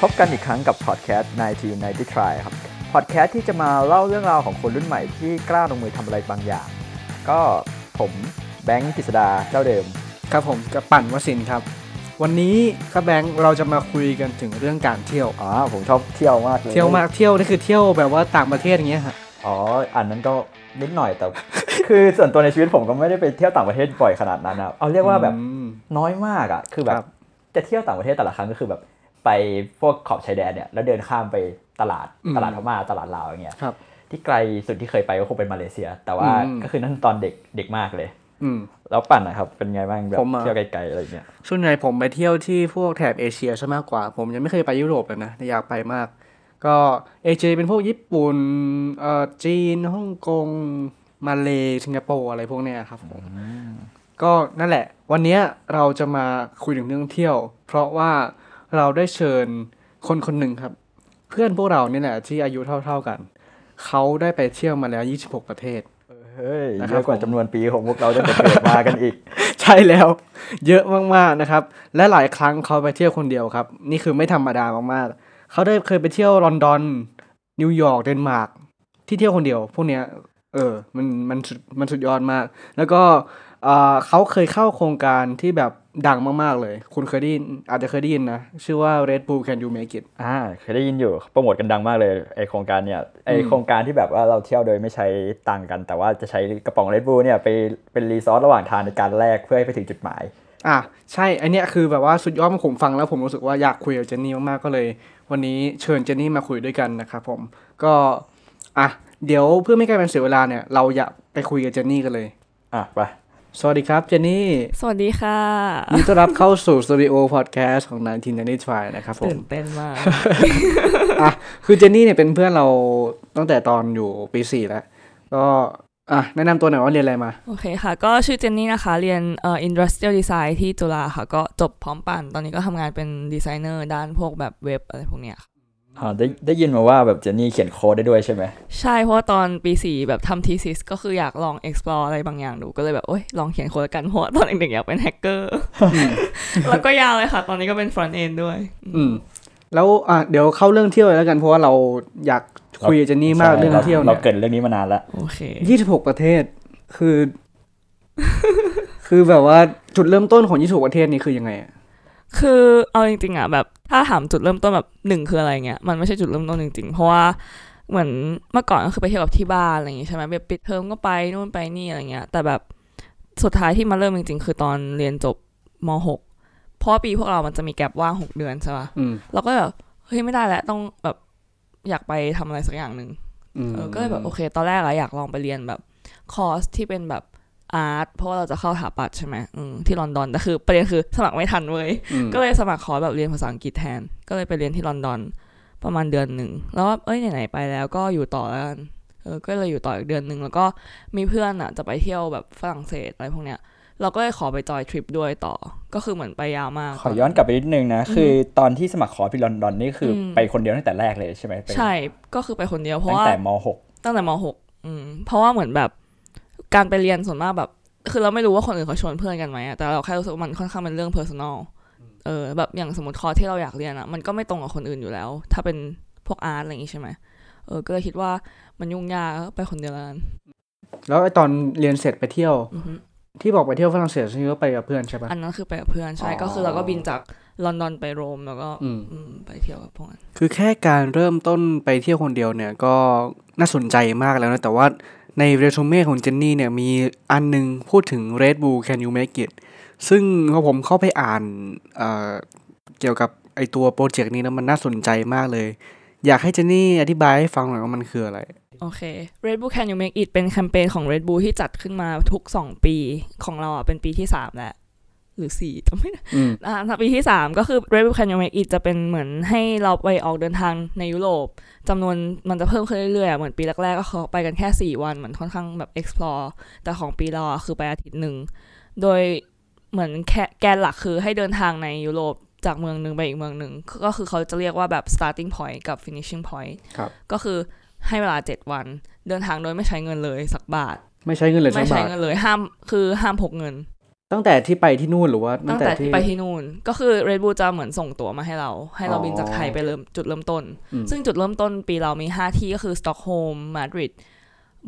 พบกันอีกครั้งกับพอดแคสต์1990 Try ครับ พอดแคสต์ที่จะมาเล่าเรื่องราวของคนรุ่นใหม่ที่กล้าลงมือทำอะไรบางอย่าง ก็ผมแบงค์กฤษดาเจ้าเดิม ครับผมกับปั่นวสินทร์ครับ วันนี้ครับแบงค์เราจะมาคุยกันถึงเรื่องการเที่ยว อ๋อผมชอบเที่ยวมากเลยเที่ยวมากเที่ยวนี่คือเที่ยวแบบว่าต่างประเทศอย่างเงี้ยฮะอ๋ออันนั้นก็นิดหน่อยแต่ คือส่วนตัวในชีวิตผมก็ไม่ได้ไปเที่ยวต่างประเทศบ่อยขนาดนั้นนะเอาเรียกว่าแบบอืมน้อยมากอะ คือแบครับบจะเที่ยวต่างประเทศแต่ละครั้งก็คือแบบ ไปพวกขอบชายแดนเนี่ยแล้วเดินข้ามไปตลาดตลาดพม่าตลาดลาวอย่างเงี้ยครับที่ไกลสุดที่เคยไปก็คงเป็นมาเลเซีย แต่ว่าอืมก็คือนั่นตอนเด็กเด็กมากเลยอืมแล้วปั่นนะครับเป็นไงบ้างแบบผมอะเที่ยวไกลๆอะไรเงี้ยส่วนใหญ่ผมไปเที่ยวที่พวกแถบเอเชียซะมากกว่า ผมยังไม่เคยไปยุโรปเลยนะแต่อยากไปมาก ก็เอเชียเป็นพวกญี่ปุ่นเอ่อจีนฮ่องกงมาเลสิงคโปร์อะไรพวกเนี้ยครับผมก็นั่นแหละ วันเนี้ยเราจะมาคุยถึงเรื่องเที่ยว เพราะว่า เราได้เชิญคนคนหนึ่งครับ เพื่อนพวกเรานี่แหละที่อายุเท่า ๆกัน เขาได้ไปเที่ยวมาแล้ว 26 ประเทศเฮ้ยนะคเยรับอะกว่าผมจำนวนปีของพวกเราตั้งแต่เกิดมากันอีก ใช่แล้ว เยอะมากๆนะครับ และหลายครั้งเขาไปเที่ยวคนเดียวครับ นี่คือไม่ธรรมดามากๆ เขาได้เคยไปเที่ยวลอนดอนนิวยอร์กเดนมาร์กที่เที่ยวคนเดียว พวกเนี้ยเออมันมันสุดมันสุดยอดมาก แล้วก็เอ่อเขาเคยเข้าโครงการที่แบบ ดังมาก ๆ เลย คุณเคยได้ยินอาจจะเคยได้ยินนะ ชื่อว่า Red Bull Can You Make It อ่าเคยได้ยินอยู่โปรโมทกันดังมากเลยไอโครงการเนี่ยไออืมโครงการที่แบบว่าเราเที่ยวโดยไม่ใช้ตังค์กัน แต่ว่าจะใช้กระป๋อง Red Bull เนี่ยไปเป็น resource ระหว่างทางในการแลกเพื่อให้ไปถึงจุดหมาย อะใช่อันเนี้ยคือแบบว่าสุดยอดผมฟังแล้วผมรู้สึกว่าอยากคุยกับเจนนี่มากๆก็เลย วันนี้เชิญเจนนี่มาคุยด้วยกันนะครับผมก็อะเดี๋ยวเพื่อไม่ให้การเป็นเสียเวลาเนี่ยเราอยากไปคุยกับเจนนี่กันเลยอะไป สวัสดีครับเจนนี่ สวัสดีค่ะยินดีต้อนรับเข้าสู่สตูดิโอพอดแคสต์ของ19 n ทรนะครับผมตื่นเต้นมากอะคือเจนนี่เนี่ยเป็นเพื่อนเราตั้งแต่ตอนอยู่ปีสี่แล้ว ก็อะแนะนำตัวหน่อยว่าเรียนอะไรมา โอเคค่ะ ก็ชื่อเจนนี่นะคะ เรียนเอ่อ industrial design ที่จุฬาค่ะ ก็จบพร้อมปั่น ตอนนี้ก็ทำงานเป็นดีไซเนอร์ด้านพวกแบบเว็บอะไรพวกเนี้ย ค่ะอ่าได้ได้ยินมาว่าแบบเจนนี่เขียนโค้ดได้ด้วยใช่ไหมใช่เพราะว่าตอนปีสี่แบบทำ thesis ก็คืออยากลอง explore อะไรบางอย่างดูก็เลยแบบโอ๊ยลองเขียนโค้ดละกันเพราะว่าตอนเด็กๆอยากเป็นแฮกเกอร์แล้วก็ยาวเลยค่ะ ตอนนี้ก็เป็น front end ด้วย อืม แล้วอะเดี๋ยวเข้าเรื่องเที่ยวเลยแล้วกันเพราะว่าเราอยากคุยกับเจนนี่มากเรื่องเที่ยวเราเนี่ยเกิดเรื่องนี้มานานแล้วโอเคยี่สิบหกประเทศ คือ คือแบบว่าจุดเริ่มต้นของยี่สิบประเทศนี่คือยังไงอะ คือเอาจริงๆอะแบบถ้าถามจุดเริ่มต้นแบบหนึ่งคืออะไรเงี้ยมันไม่ใช่จุดเริ่มต้นจริงๆ เพราะว่าเหมือนเมื่อก่อนก็คือไปเที่ยวกับที่บ้านอะไรอย่างงี้ใช่ไหมแบบปิดเทอมก็ไปนู่นไปนี่อะไรเงี้ย แต่แบบสุดท้ายที่มาเริ่มจริงๆ คือตอนเรียนจบม .6 เพราะว่าปีพวกเรามันจะมีแกลบว่างหกเดือนใช่ปะอืมเราก็แบบเฮ้ยไม่ได้แล้วต้องแบบอยากไปทำอะไรสักอย่างหนึ่งอืมเออก็เลยแบบโอเค ตอนแรกอะอยากลองไปเรียนแบบคอร์สที่เป็นแบบ art เพราะว่าเราจะเข้าถาปัดใช่ไหมอืมที่ลอนดอนแต่คือประเด็นคือสมัครไม่ทันเว้ยอืมก็เลยสมัครคอร์สแบบเรียนภาษาอังกฤษแทน ก็เลยไปเรียนที่ลอนดอนประมาณเดือนหนึ่งแล้วว่าเอ้ยไหนๆไปแล้วก็อยู่ต่อแล้วกันเออก็เลยอยู่ต่ออีกเดือนหนึ่งแล้วก็มีเพื่อนอะจะไปเที่ยวแบบฝรั่งเศสอะไรพวกเนี้ยเราก็เลยขอไปจอยทริปด้วยต่อ ก็คือเหมือนไปยาวมาก ขอย้อนกลับไปนิดนึงนะ คือตอนที่สมัครคอร์สที่ลอนดอนนี่คืออมไปคนเดียวตั้งแต่แรกเลยใช่ไหมไปใช่ ก็คือไปคนเดียวเพราะตั้งว่าแต่มตั้งแต่มหกอืมเพราะว่าเหมือนแบบ การไปเรียนส่วนมากแบบ คือเราไม่รู้ว่าคนอื่นเขาชวนเพื่อนกันไหมอะแต่เราแค่รู้สึกว่ามันค่อนข้างเป็นเรื่อง personal เออแบบอย่างสมมติคอร์สที่เราอยากเรียนอะมันก็ไม่ตรงกับคนอื่นอยู่แล้ว ถ้าเป็นพวกอาร์ตอะไรอย่างงี้ใช่ไหมเออก็เลยคิดว่ามันยุ่งยากก็ไปคนเดียวแล้วกันแล้วไอ้ตอนเรียนเสร็จไปเที่ยวอือฮึที่บอกไปเที่ยวฝรั่งเศสนี่ก็ไปกับเพื่อนใช่ปะอันนั้นคือไปกับเพื่อนใช่ก็คือเราก็บินจากลอนดอนไปโรมแล้วก็อืมอืมไปเที่ยวกับพวกนั้นคือแค่การเริ่มต้นไปเที่ยวคนเดียวเนี่ยก็น่าสนใจมากแล้วนะแต่ว่า ในเรซูเม่ของเจนนี่เนี่ยมีอันหนึงพูดถึง Red Bull Can You Make It ซึ่งพอผมเข้าไปอ่านเอ่อเกี่ยวกับไอตัวโปรเจกต์นี้แล้วมันน่าสนใจมากเลย อยากให้เจนนี่อธิบายให้ฟังหน่อยว่ามันคืออะไรโอเค Red Bull Can You Make It เป็นแคมเปญของ Red Bull ที่จัดขึ้นมาทุก 2 ปี ของเราอะเป็นปีที่ 3 แล้ว หรือ4จำไม่ได้อืมอ่าถ้าปีที่3ก็คือ Red Bull Can You Make It จะเป็นเหมือนให้เราไปออกเดินทางในยุโรปจำนวนมันจะเพิ่มขึ้นเรื่อยๆอะเหมือนปีแรกๆ ก็เขาไปกันแค่ 4 วัน เหมือนค่อนข้างแบบ explore แต่ของปีเราอะคือไปอาทิตย์หนึ่ง โดยเหมือนแค่แกนหลักคือให้เดินทางในยุโรปจากเมืองหนึ่งไปอีกเมืองหนึ่ง ก็คือเขาจะเรียกว่าแบบ starting point กับ finishing point ครับก็คือให้เวลา 7 วัน เดินทางโดยไม่ใช้เงินเลยสักบาท ไม่ใช้เงินเลยสักบาทไม่ใช้เงินเลยห้ามคือห้ามพกเงิน ตั้งแต่ที่ไปที่นู่นหรือว่าตั้งแต่ที่ไปที่นู่น ก็คือ Red Bull จะเหมือนส่งตัวมาให้เรา ให้เราอ๋อบินจากไทยไปเริ่มจุดเริ่มต้นอืมซึ่งจุดเริ่มต้นปีเรามี 5 ที่ก็คือสต็อกโฮล์มมาดริด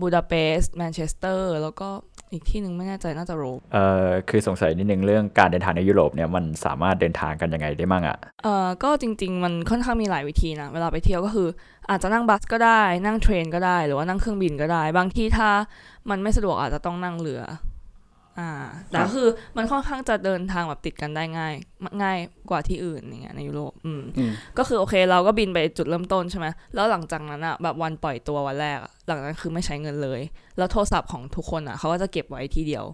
บูดาเปสต์แมนเชสเตอร์แล้วก็อีกที่หนึ่งไม่แน่ใจน่าจะโรมเอ่อคือสงสัยนิดนึงเรื่องการเดินทางในยุโรปเนี่ยมันสามารถเดินทางกันยังไงได้มั่งอะเอ่อก็จริง ๆ มันค่อนข้างมีหลายวิธีนะ เวลาไปเที่ยวก็คือ อาจจะนั่งบัสก็ได้นั่งเทรนก็ได้ หรือว่านั่งเครื่องบินก็ได้ บางที่ถ้ามันไม่สะดวกอาจจะต้องนั่งเรือ อ่าแต่ก็คือมันค่อนข้างจะเดินทางแบบติดกันได้ง่าย ง่ายกว่าที่อื่นอย่างเงี้ยในยุโรปอืมอืมก็คือโอเค เราก็บินไปจุดเริ่มต้นใช่ไหมแล้วหลังจากนั้นอะแบบวันปล่อยตัววันแรกอะหลังจากนั้นคือไม่ใช้เงินเลย แล้วโทรศัพท์ของทุกคนอะเขาก็จะเก็บไว้ทีเดียว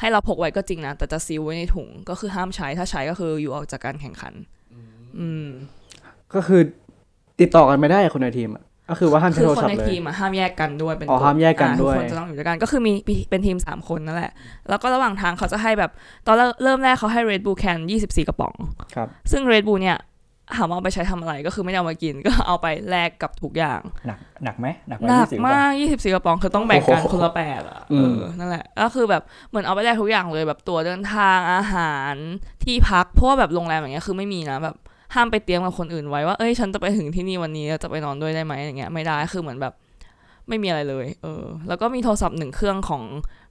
ให้เราพกไว้ก็จริงนะแต่จะซีลไว้ในถุงก็คือห้ามใช้ถ้าใช้ก็คืออยู่ออกจากการแข่งขัน อืม ก็คือติดต่อกันไม่ได้คนในทีมอะ ก็คือว่าห้ามใช้คือโทรคนศัพในท์เลย ทีมอะห้ามแยกกันด้วยเป็นอ๋อกฎห้ามแยกกันอ่าด้วย ทุกคนจะต้องอยู่ด้วยกันก็คือมีเป็นทีมสามคนนั่นแหละ แล้วก็ระหว่างทางเขาจะให้แบบ ตอนเริ่มแรกเขาให้ Red Bull Can 24 กระป๋อง ครับ ซึ่ง Red Bull เนี่ยถามว่าเอาไปใช้ทำอะไรก็คือไม่ได้เอามากิน ก็เอาไปแลกกับทุกอย่างหนักหนักไหมหนักไหมหนัก20มาก 24 กระป๋องคือต้องแบ่งกันโอ้โหคนละแปดอะอืเอม อนั่นแหละก็คือแบบเหมือนเอาไปแลกทุกอย่างเลยแบบตั๋วเดินทางอาหารที่พักเพราะว่าแบบโรงแรมอย่างเงี้ยคือไม่มีนะแบบ ห้ามไปเตรียมกับคนอื่นไว้ว่า เอ้ย ฉันจะไปถึงที่นี่วันนี้แล้วจะไปนอนด้วยได้ไหมอย่างเงี้ย ไม่ได้ คือเหมือนแบบไม่มีอะไรเลย เออ แล้วก็มีโทรศัพท์หนึ่งเครื่องของ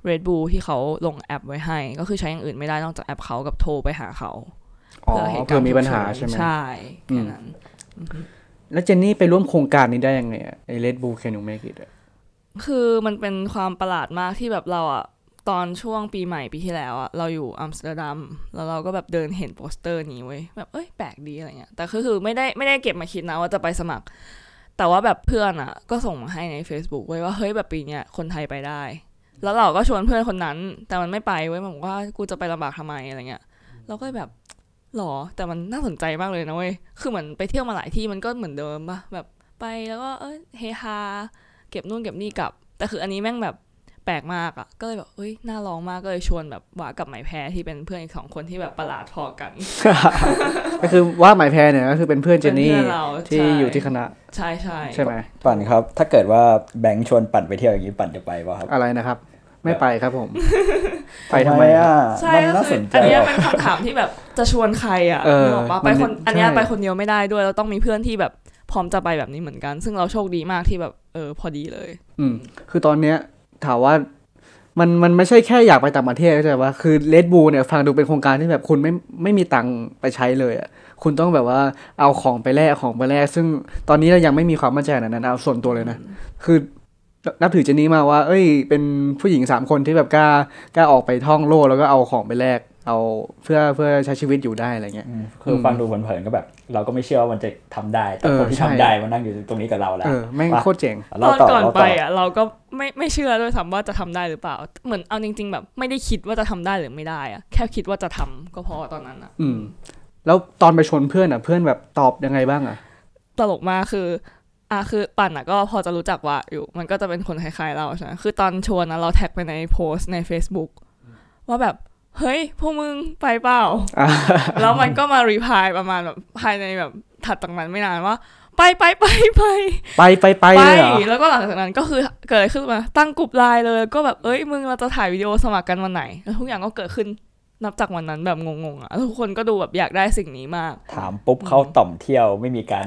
Red Bull ที่เขาลงแอปไว้ให้ ก็คือใช้อย่างอื่นไม่ได้นอกจากแอปเขากับโทรไปหาเขาอ๋อเผื่อเหตุกรเพื่อณ์มีปัญหาฉุกเฉินใช่ไหมใช่แค่นั้น แล้วเจนนี่ไปร่วมโครงการนี้ได้ยังไงอะไอ Red Bull Can You Make Itคือมันเป็นความประหลาดมากที่แบบเราอะ ตอนช่วงปีใหม่ปีที่แล้วอะเราอยู่อัมสเตอร์ดัมแล้วเราก็แบบเดินเห็นโปสเตอร์นี้เว้ยแบบเอ้ยแปลกดีอะไรเงี้ยแต่คือคือไม่ได้ไม่ได้เก็บมาคิดนะว่าจะไปสมัคร แต่ว่าแบบเพื่อนอะก็ส่งมาให้ใน Facebook เว้ยว่าเฮ้ยแบบปีเนี้ยคนไทยไปได้ แล้วเราก็ชวนเพื่อนคนนั้น แต่มันไม่ไปเว้ยมันบอกว่ากูจะไปลำบากทำไมอะไรเงี้ยเราก็แบบหรอแต่มันน่าสนใจมากเลยนะเว้ยคือเหมือนไปเที่ยวมาหลายที่มันก็เหมือนเดิมปะแบบไปแล้วก็เอ้ยเฮฮาเก็บนู่นเก็บนี่กลับ แต่คืออันนี้แม่งแบบ แปลกมากอะ่ะ ก็เลยแบบเอ้ยน่าลองมากก็เลยชวนแบบว่ากับไหมแพรที่เป็นเพื่อนอีกสองคนที่แบบประหลาดพอกัน ก็คือว่าหมายแพรเนี่ยก็คือเป็นเพื่อนเจนนี่เป็นเพื่อนเราที่ใช่ อยู่ที่คณะใช่ใช่ใช่ไหมปั่นครับ ถ้าเกิดว่าแบงค์ชวนปั่นไปเที่ยวอย่างนี้ปั่นจะไปป่ะครับอะไรนะครับ ไม่ไปครับผม ไปทำไมอะใช่มันก็น่าคืสอนใจอันเนี้ยอะเป็นคำถามที่แบบจะชวนใครอะ่ะเออนึกออกปะไปคนมันอันเนี้ยใช่ไปคนเดียวไม่ได้ด้วยเราต้องมีเพื่อนที่แบบพร้อมจะไปแบบนี้เหมือนกัน ซึ่งเราโชคดีมากที่แบบเออพอดีเลย อืมคือตอนเนี้ย ถามว่ามันมันไม่ใช่แค่อยากไปต่างประเทศเข้าใจว่าคือเลดบูเนี่ยฟังดูเป็นโครงการที่แบบคุณไม่ไม่มีตังค์ไปใช้เลยอะ คุณต้องแบบว่าเอาของไปแลกของไปแลกซึ่งตอนนี้เรายังไม่มีความมั่นใจขนาดนั้นเอาส่วนตัวเลยนะ คือนับถือเจนนี่มาว่า เอ้ย เป็นผู้หญิงสามคนที่แบบกล้ากล้าออกไปท่องโลกแล้วก็เอาของไปแลก เอาเพื่อเพื่อใช้ชีวิตอยู่ได้อะไรเงี้ยอืมคือฟังดูเผินๆก็แบบ เราก็ไม่เชื่อว่ามันจะทำได้ แต่เออคนที่ใช่ทำได้มันนั่งอยู่ตรงนี้กับเราแล้วเออแม่งปะโคตรเจ๋งตเราอนต่อก่อนเราไปต่ออะเราก็ไม่ไม่เชื่อด้วยซ้ำว่าจะทำได้หรือเปล่า เหมือนเอาจริง ๆ แบบไม่ได้คิดว่าจะทำได้หรือไม่ได้อะแค่คิดว่าจะทำก็พอตอนนั้นอะ อืม แล้วตอนไปชวนเพื่อนอะเพื่อนแบบตอบยังไงบ้างอะตลกมากคืออะคือปั่นอะก็พอจะรู้จักว่าอยู่ มันก็จะเป็นคนคล้ายๆเราใช่ไหมคือตอนชวนนะเราแท็กไปในโพสต์ใน Facebook ว่าแบบ เฮ้ย พวกมึงไปเปล่าอ่า แล้วมันก็มารีพายประมาณแบบภายในแบบถัดจากนั้นไม่นานว่า ไปไปไปไปไปไปไปไปเลยเหรอแล้วก็หลังจากนั้นก็คือเกิดอะไรขึ้นมา ตั้งกลุ่มไลน์เลยก็แบบเอ้ยมึงเราจะถ่ายวิดีโอสมัครกันวันไหน แล้วทุกอย่างก็เกิดขึ้นนับจากวันนั้นแบบงงๆอะแล้วทุกคนก็ดูแบบอยากได้สิ่งนี้มาก ถามปุ๊บเข้าต่อมเที่ยวไม่มีการ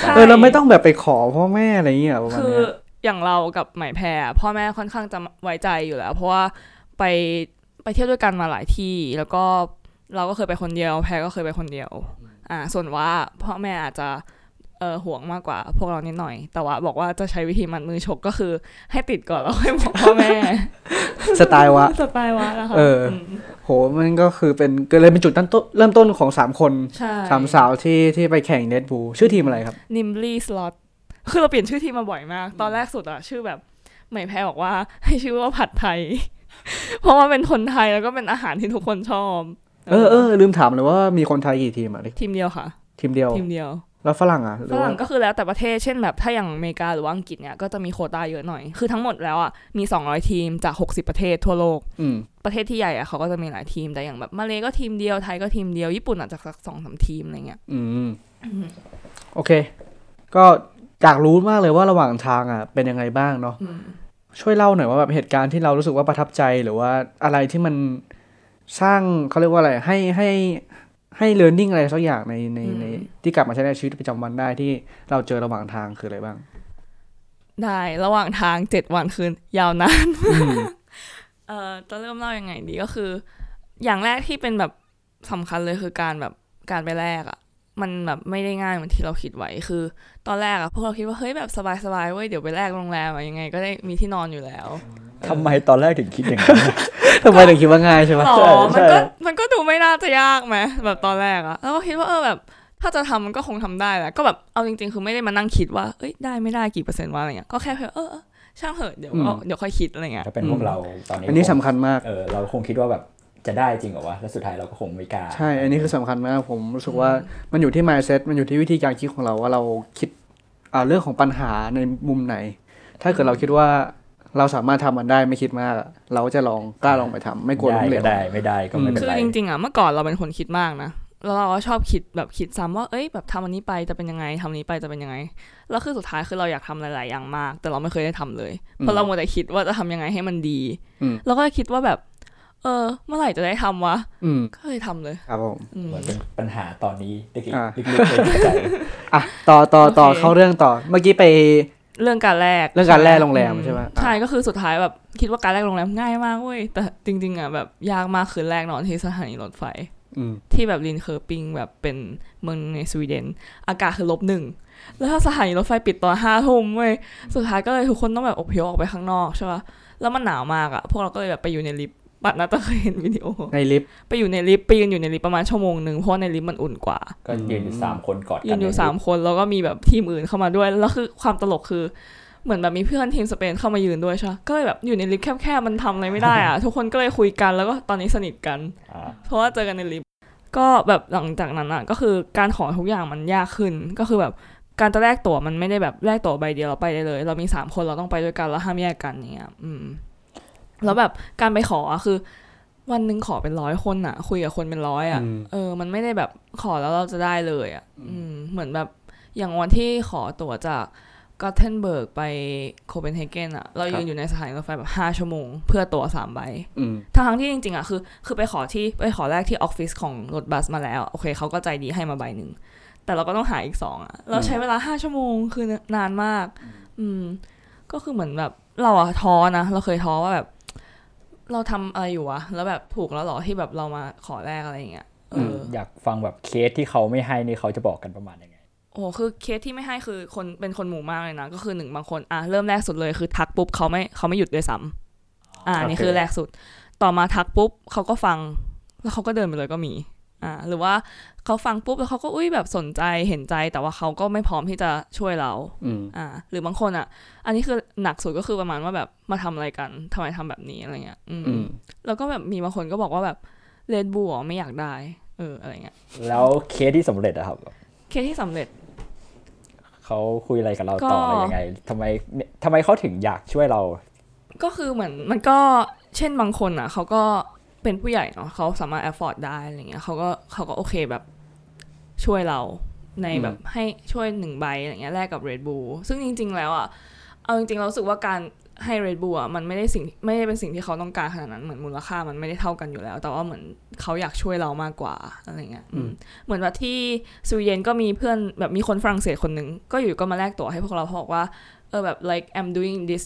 ใช่เออเราไม่ต้องแบบไปขอพ่อแม่อะไรอย่างเงี้ยประมาณคือเนี้ยอย่างเรากับไหมแพรอะพ่อแม่ค่อนข้างจะไว้ใจอยู่แล้ว เพราะว่าไป ไปเที่ยวด้วยกันมาหลายที่ แล้วก็เราก็เคยไปคนเดียว แพรก็เคยไปคนเดียว อ่า ส่วนว่าพ่อแม่อาจจะเออห่วงมากกว่าพวกเรานิดหน่อย แต่ว่าบอกว่าจะใช้วิธีมัดมือชกก็คือ ให้ติดก่อนแล้วค่อยบอกพ่อแม่ สไตล์วะ สไตล์วะนะคะเออมโห มันก็คือเป็นก็เลยเป็นจุดตั้งต้นเริ่มต้นของสามคนใช่สามสาวที่ที่ไปแข่งเน็ตบูชื่อทีมอะไรครับนิมลี่สล็อตคือเราเปลี่ยนชื่อทีมมาบ่อยมาก ตอนแรกสุดอะชื่อแบบไหมแพรบอกว่าให้ชื่อว่าผัดไทย เพราะว่าเป็นคนไทยแล้วก็เป็นอาหารที่ทุกคนชอบเออเออลืมถามเลยว่ามีคนไทยกี่ทีมอะทีมเดียวค่ะ ทีมเดียวทีมเดียว แล้วฝรั่งอะหรืฝอว่ารั่งก็คือแล้วแต่ประเทศเช่นแบบถ้าอย่างอเมริกาหรือว่าอังกฤษเนี่ยก็จะมีโควต้าเยอะหน่อย คือทั้งหมดแล้วอะมี 200 ทีมจาก 60 ประเทศทั่วโลกอืมประเทศที่ใหญ่อะเขาก็จะมีหลายทีมแต่อย่างแบบมาเลก็ทีมเดียวไทยก็ทีมเดียวญี่ปุ่นอาจจะสักสองสามทีมอะไรเงี้ยอืมโอเค ก็อยากรู้มากเลยว่าระหว่างทางอะเป็นยังไงบ้างเนาะอืม ช่วยเล่าหน่อยว่าแบบเหตุการณ์ที่เรารู้สึกว่าประทับใจหรือว่าอะไรที่มันสร้างเขาเรียกว่าอะไรให้ให้ให้ learning อะไรสักอย่างในในในที่กลับมาใช้ในชีวิตประจำวันได้ที่เราเจอระหว่างทางคืออะไรบ้าง ได้ระหว่างทางเจ็ดวันคืนยาวนานเอ่อจะเริ่มเล่ายังไงดีก็คือ อย่างแรกที่เป็นแบบสำคัญเลยคือการแบบการไปแรกอะ่ะ มันแบบไม่ได้ง่ายเหมือนที่เราคิดไว้คือ ตอนแรกอะ่ะพวกเราคิดว่าเฮ้ยแบบสบายๆเว้ยเดี๋ยวไปแรกโรงแรมอะยังไง ก็ได้มีที่นอนอยู่แล้วทำไมตอนแรกถึงคิดอย่างนั้นทำไมถึงคิดว่าง่ายใช่ไหมหรอใช่มันก็ใช่มันก็ดูไม่น่าจะยากไหมแบบตอนแรกอะแล้วก็คิดว่าเออแบบ ถ้าจะทำมันก็คงทำได้แหละก็แบบเอาจริง ๆ คือไม่ได้มานั่งคิดว่าเอ้ยได้ไม่ได้กี่เปอร์เซ็นต์ว่าอะไรเงี้ยก็แค่เออเออช่างเหอะเดี๋ยวก็เดี๋ยวค่อยคิดอะไรเงี้ยถ้าเป็นพวกเราตอนนี้อันนี้สำคัญมากเออเราคงคิดว่าแบบ จะได้จริงเหรอวะ แล้วสุดท้ายเราก็คงไม่กล้า ใช่ อันนี้คือสำคัญมาก ผมรู้สึกว่ามันอยู่ที่ mindset มันอยู่ที่วิธีการคิดของเราว่าเราคิดอ่าเรื่องของปัญหาในมุมไหน ถ้าเกิดเราคิดว่าเราสามารถทำมันได้ไม่คิดมากอะเราก็จะลองกล้าลองไปทำไม่กลัวได้ล้มเหลก็วได้ไม่ได้ก็ไม่เป็นคือไรจริงๆอะเมื่อก่อนเราเป็นคนคิดมากนะแล้วเราก็ชอบคิดแบบคิดซ้ำว่า เอ้ยแบบทำอันนี้ไปจะเป็นยังไงทำอันนี้ไปจะเป็นยังไง แล้วคือสุดท้ายคือเราอยากทำหลาย ๆ อย่างมาก แต่เราไม่เคยได้ทำเลย เพราะเราโมวแต่คิดว่าจะทำยังไงให้มันดีอืมแล้วก็คิดว่าแบบ เออ เมื่อไหร่จะได้ทำวะอืมก็เลยทำเลย ครับผมอืมเหมือนเป็นปัญหาตอนนี้ลึกอ่าๆลึกๆเลยในใจอะต่อต่อต่อโอเค เข้าเรื่องต่อเมื่อกี้ไปเรื่องการแลกเรื่องการแลกโรงแรมใช่ไหมใช่ก็คือสุดท้ายแบบคิดว่าการแลกโรงแรมง่ายมากเว้ยแต่จริงๆอะแบบยากมากคือแรกนอนที่สถานีรถไฟ อืมที่แบบลินเคอร์ปิงแบบเป็นเมืองในสวีเดน อากาศคือลบหนึ่ง แล้วถ้าสถานีรถไฟปิดตอนห้าทุ่มเว้ยสุดท้ายก็เลยทุกคนต้องแบบอพยพออกไปข้างนอกใช่ปะแล้วมันหนาวมากอะพวกเราก็เลยแบบไปอยู่ในลิฟต์ บัตรน่าจะเคยเห็นวิดีโอ ในลิฟต์ไปอยู่ในลิฟต์ไปยืนอยู่ในลิฟต์ประมาณชั่วโมงหนึ่งเพราะว่าในลิฟต์มันอุ่นกว่า ก็ยืนอยู่สามคนกอดกันยืนอยู่สามคนแล้วก็มีแบบทีมอื่นเข้ามาด้วย แล้วคือความตลกคือเหมือนแบบมีเพื่อนทีมสเปนเข้ามายืนด้วยใช่ปะก็เลยแบบอยู่ในลิฟต์แคบๆมันทำอะไรไม่ได้อะทุกคนก็เลยคุยกันแล้วก็ตอนนี้สนิทกันอ่าเพราะว่าเจอกันในลิฟต์ก็แบบหลังจากนั้นอะก็คือการขอทุกอย่างมันยากขึ้นก็คือแบบการจะแลกตั๋วมันไม่ได้แบบแลกตั๋วใบเดียวเราไปได้เลย เรามีสามคนเราต้องไปด้วยกันแล้วห้ามแยกกันอย่างเงี้ยอืม แล้วแบบการไปขออะคือ วันหนึ่งขอเป็นร้อยคนอะคุยกับคนเป็นร้อยอะอืมเออ มันไม่ได้แบบขอแล้วเราจะได้เลยอะอืม เหมือนแบบอย่างวันที่ขอตั๋วจากกอเทนเบิร์กไปโคเปนเฮเกนอะเรายืนอยู่ในสถานีรถไฟแบบห้าชั่วโมง เพื่อตั๋วสามใบอืมทั้งๆที่จริงๆอะคือ คือไปขอที่ไปขอแลกที่ออฟฟิศของรถบัสมาแล้ว โอเคเขาก็ใจดีให้มาใบหนึ่ง แต่เราก็ต้องหาอีกสองอะเราใช้เวลาห้าชั่วโมงคือนานมาก อืม ก็คือเหมือนแบบเราอะท้อนะ เราเคยท้อว่าแบบ เราทำอะไรอยู่วะ แล้วแบบถูกแล้วเหรอที่แบบเรามาขอแลกอะไรอย่างเงี้ยเอออออยากฟังแบบเคสที่เขาไม่ให้นี่เขาจะบอกกันประมาณยังไง โอ้โหคือเคสที่ไม่ให้คือคนเป็นคนหมู่มากเลยนะ ก็คือหนึ่งบางคนอะเริ่มแรกสุดเลยคือทักปุ๊บเขาไม่เขาไม่หยุดด้วยซ้ำำอ่าโอเคนี่คือแรกสุด ต่อมาทักปุ๊บเขาก็ฟัง แล้วเขาก็เดินไปเลยก็มี อ่า หรือว่า เขาฟังปุ๊บแล้วเขาก็อุ้ยแบบสนใจเห็นใจแต่ว่าเขาก็ไม่พร้อมที่จะช่วยเราอืมอ่า หรือบางคนอะ อันนี้คือหนักสุดก็คือประมาณว่าแบบมาทำอะไรกันทำไมทำแบบนี้อะไรเงี้ยอืมอืมแล้วก็แบบมีบางคนก็บอกว่าแบบเลดบูอ๋อไม่อยากได้ เอออะไรเงี้ย แล้วเคสที่สำเร็จอะครับ เคสที่สำเร็จเขาคุยอะไรกับเราก็ต่ออะไรยังไงทำไมเนี่ยทำไมเขาถึงอยากช่วยเรา ก็คือเหมือนมันก็เช่นบางคนอะเขาก็เป็นผู้ใหญ่เนาะเขาสามารถ afford ได้อะไรเงี้ยเขาก็เขาก็โอเคแบบ ช่วยเราในอืมแบบให้ช่วยหนึ่งใบอะไรเงี้ยแลกกับ Red Bull ซึ่งจริง ๆ แล้วอะเอาจริงๆเรารู้สึกว่าการให้ Red Bull อะมันไม่ได้สิ่งไม่ได้เป็นสิ่งที่เขาต้องการขนาดนั้นเหมือนมูลค่ามันไม่ได้เท่ากันอยู่แล้ว แต่ว่าเหมือนเขาอยากช่วยเรามากกว่าอะไรเงี้ยอืมเหมือนว่าที่สวีเดนก็มีเพื่อนแบบมีคนฝรั่งเศสคนหนึ่งก็อยู่ก็มาแลกตั๋วให้พวกเราเพราะบอกว่าเออแบบ like I'm doing this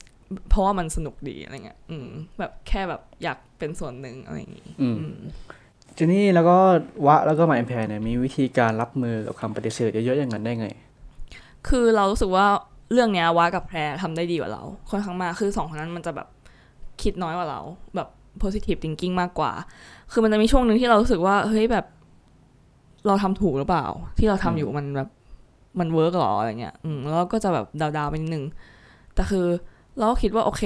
เพราะว่ามันสนุกดีอะไรเงี้ยอืมแบบแค่แบบอยากเป็นส่วนหนึ่งอะไรอย่างงี้อืมอืม ทีนี้แล้วก็วะแล้วก็มาแอมแพร์เนี่ยมีวิธีการรับมือกับคำปฏิเสธเยอะๆอย่างนั้นได้ไง คือเรารู้สึกว่าเรื่องเนี้ยวากับแพรทำได้ดีกว่าเราค่อนข้างมากคือสองคนนั้นมันจะแบบคิดน้อยกว่าเราแบบ positive thinking มากกว่า คือมันจะมีช่วงหนึ่งที่เรารู้สึกว่าเฮ้ยแบบ เราทำถูกหรือเปล่า ที่เราทำอยู่มันแบบมัน work หรออะไรเงี้ย อืมแล้วก็จะแบบ down ๆไปนิดนึง แต่คือเราก็คิดว่าโอเค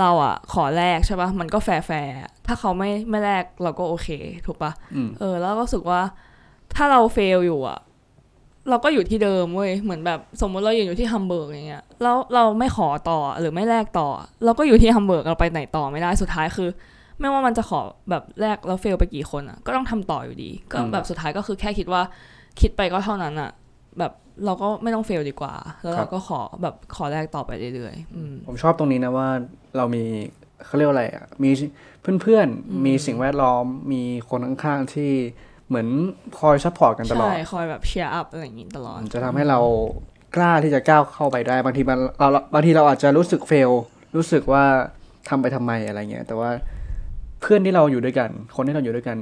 เราอะขอแลกใช่ปะมันก็แฟร์ๆถ้าเขาไม่ไม่แลกเราก็โอเค ถูกปะอืมเออ แล้วก็รู้สึกว่า ถ้าเรา fail อยู่อะเราก็อยู่ที่เดิมเว้ยเหมือนแบบสมมติเรายืนอยู่ที่ฮัมเบิร์กอย่างเงี้ยแล้วเราไม่ขอต่อหรือไม่แลกต่อ เราก็อยู่ที่ฮัมเบิร์กเราไปไหนต่อไม่ได้สุดท้ายคือ ไม่ว่ามันจะขอแบบแลกแล้ว fail ไปกี่คนอะก็ต้องทำต่ออยู่ดี ก็แบบสุดท้ายก็คือแค่คิดว่าคิดไปก็เท่านั้นอะ แบบเราก็ไม่ต้อง fail ดีกว่า แล้วครัเราบก็ขอแบบขอแลกต่อไปเรื่อยๆอืมผมชอบตรงนี้นะว่าเรามีเขาเรียกว่าอะไรอะมีเพื่อนๆ มีสิ่งแวดล้อม มีคนข้างๆที่เหมือนคอย support กันตลอด ใช่ คอยแบบ cheer up อะไรอย่างงี้ตลอด จะทำให้เรากล้าที่จะก้าวเข้าไปได้ บางทีมันเราบางทีเราอาจจะรู้สึกเฟล รู้สึกว่าทำไปทำไมอะไรเงี้ย แต่ว่าเพื่อนที่เราอยู่ด้วยกัน คนที่เราอยู่ด้วยกัน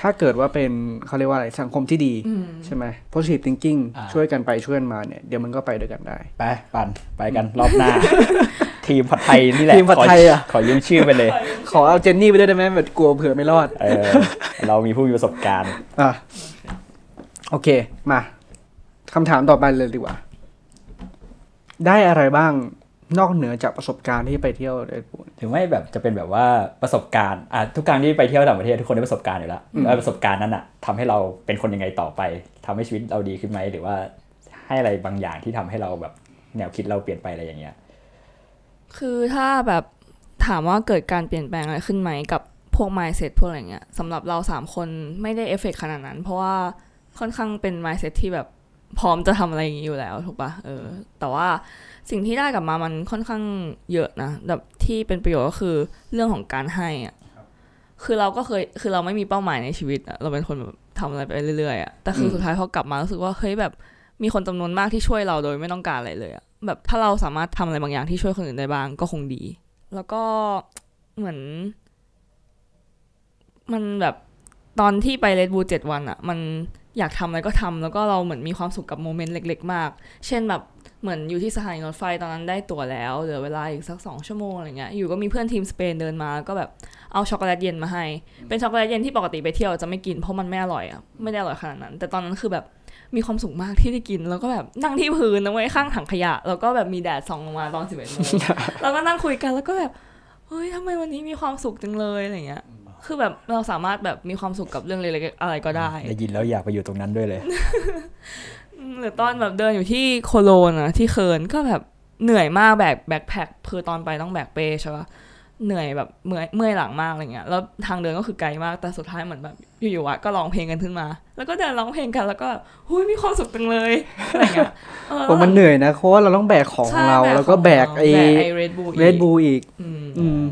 ถ้าเกิดว่าเป็นเขาเรียกว่าอะไรสังคมที่ดีอืมใช่ไหม positive thinking อ่าช่วยกันไปช่วยกันมาเนี่ย เดี๋ยวมันก็ไปด้วยกันได้ ไป ปั่น ไปกันรอบหน้า ทีมผัดไทยนี่แหละทีมผัดไทยอะขขอยืมชื่อไปเลย ขอเอาเจนนี่ไปด้วยได้ไหมแบบกลัวเผื่อไม่รอดเออเรามีผู้มีประสบการณ์อะโอเคมาคำถามต่อไปเลยดีกว่า ได้อะไรบ้าง นอกเหนือจากประสบการณ์ที่ไปเที่ยวเดปูนถึงไม่แบบจะเป็นแบบว่าประสบการณ์อะทุกครั้งที่ไปเที่ยวต่างประเทศทุกคนได้ประสบการณ์อยู่แล้วอืมแล้วประสบการณ์นั้นอะทำให้เราเป็นคนยังไงต่อไปทำให้ชีวิตเราดีขึ้นไหมหรือว่าให้อะไรบางอย่างที่ทำให้เราแบบแนวคิดเราเปลี่ยนไปอะไรอย่างเงี้ย คือถ้าแบบถามว่าเกิดการเปลี่ยนแปลงอะไรขึ้นไหมกับพวก mindset พวกอะไรเงี้ยสำหรับเราสามคนไม่ได้เอฟเฟกขนาดนั้น เพราะว่าค่อนข้างเป็น mindset ที่แบบพร้อมจะทำอะไรอย่างนี้อยู่แล้วถูกปะเออ แต่ว่า สิ่งที่ได้กลับมามันค่อนข้างเยอะนะแบบที่เป็นประโยชน์ก็คือเรื่องของการให้อะคือเราก็เคยคือเราไม่มีเป้าหมายในชีวิตอะเราเป็นคนแบบทำอะไรไปเรื่อยๆอะแต่คือสุดท้ายพอกลับมารู้สึกว่าเฮ้ยแบบมีคนจำนวนมากที่ช่วยเราโดยไม่ต้องการอะไรเลยอะแบบถ้าเราสามารถทำอะไรบางอย่างที่ช่วยคนอื่นได้บ้างก็คงดี แล้วก็เหมือน มันแบบตอนที่ไป Red Bull เจ็ดวันอะมัน อยากทำอะไรก็ทำแล้วก็เราเหมือนมีความสุขกับ moment เล็ก ๆ มาก เช่นแบบเหมือนอยู่ที่สถานีรถไฟตอนนั้นได้ตั๋วแล้วเหลือเวลาอีกสักสองชั่วโมงอะไรเงี้ยอยู่ก็มีเพื่อนทีมสเปนเดินมาก็แบบเอาช็อกโกแลตเย็นมาให้ เป็นช็อกโกแลตเย็นที่ปกติไปเที่ยวจะไม่กินเพราะมันไม่อร่อยอะไม่ได้อร่อยขนาดนั้น แต่ตอนนั้นคือแบบมีความสุขมากที่ได้กิน แล้วก็แบบนั่งที่พื้นนะเว้ยข้างถังขยะ แล้วก็แบบมีแดดส่องลงมาตอนสิบเอ็ดโมงแล้วก็นั่งคุยกันแล้วก็แบบเฮ้ยทำไมวันนี้มีความสุขจังเลยอะไรเงี้ย คือแบบเราสามารถแบบมีความสุขกับเรื่องเล็กๆอะไรก็ได้ได้ยินแล้วอยากไปอยู่ตรงนั้นด้วยเลยอืมหรือตอนแบบเดินอยู่ที่โคโลนอะที่เคิร์นก็แบบเหนื่อยมากแบกแบกแพ็คคือตอนไปต้องแบกเป้ใช่ปะเหนื่อยแบบเมื่อยเมื่อยหลังมากอะไรเงี้ยแล้วทางเดินก็คือไกลมากแต่สุดท้ายเหมือนแบบอยู่ๆอะก็ร้องเพลงกันขึ้นมา แล้วก็เดินร้องเพลงกันแล้วก็หุยมีความสุขจังเลยอะไรเงี้ยเออผมมันเหนื่อยนะเพราะว่าเราต้องแบกของของเราใช่แล้วก็แบกไอ้แบกไอ้ Red Bull เรดบูอีก อืมอืม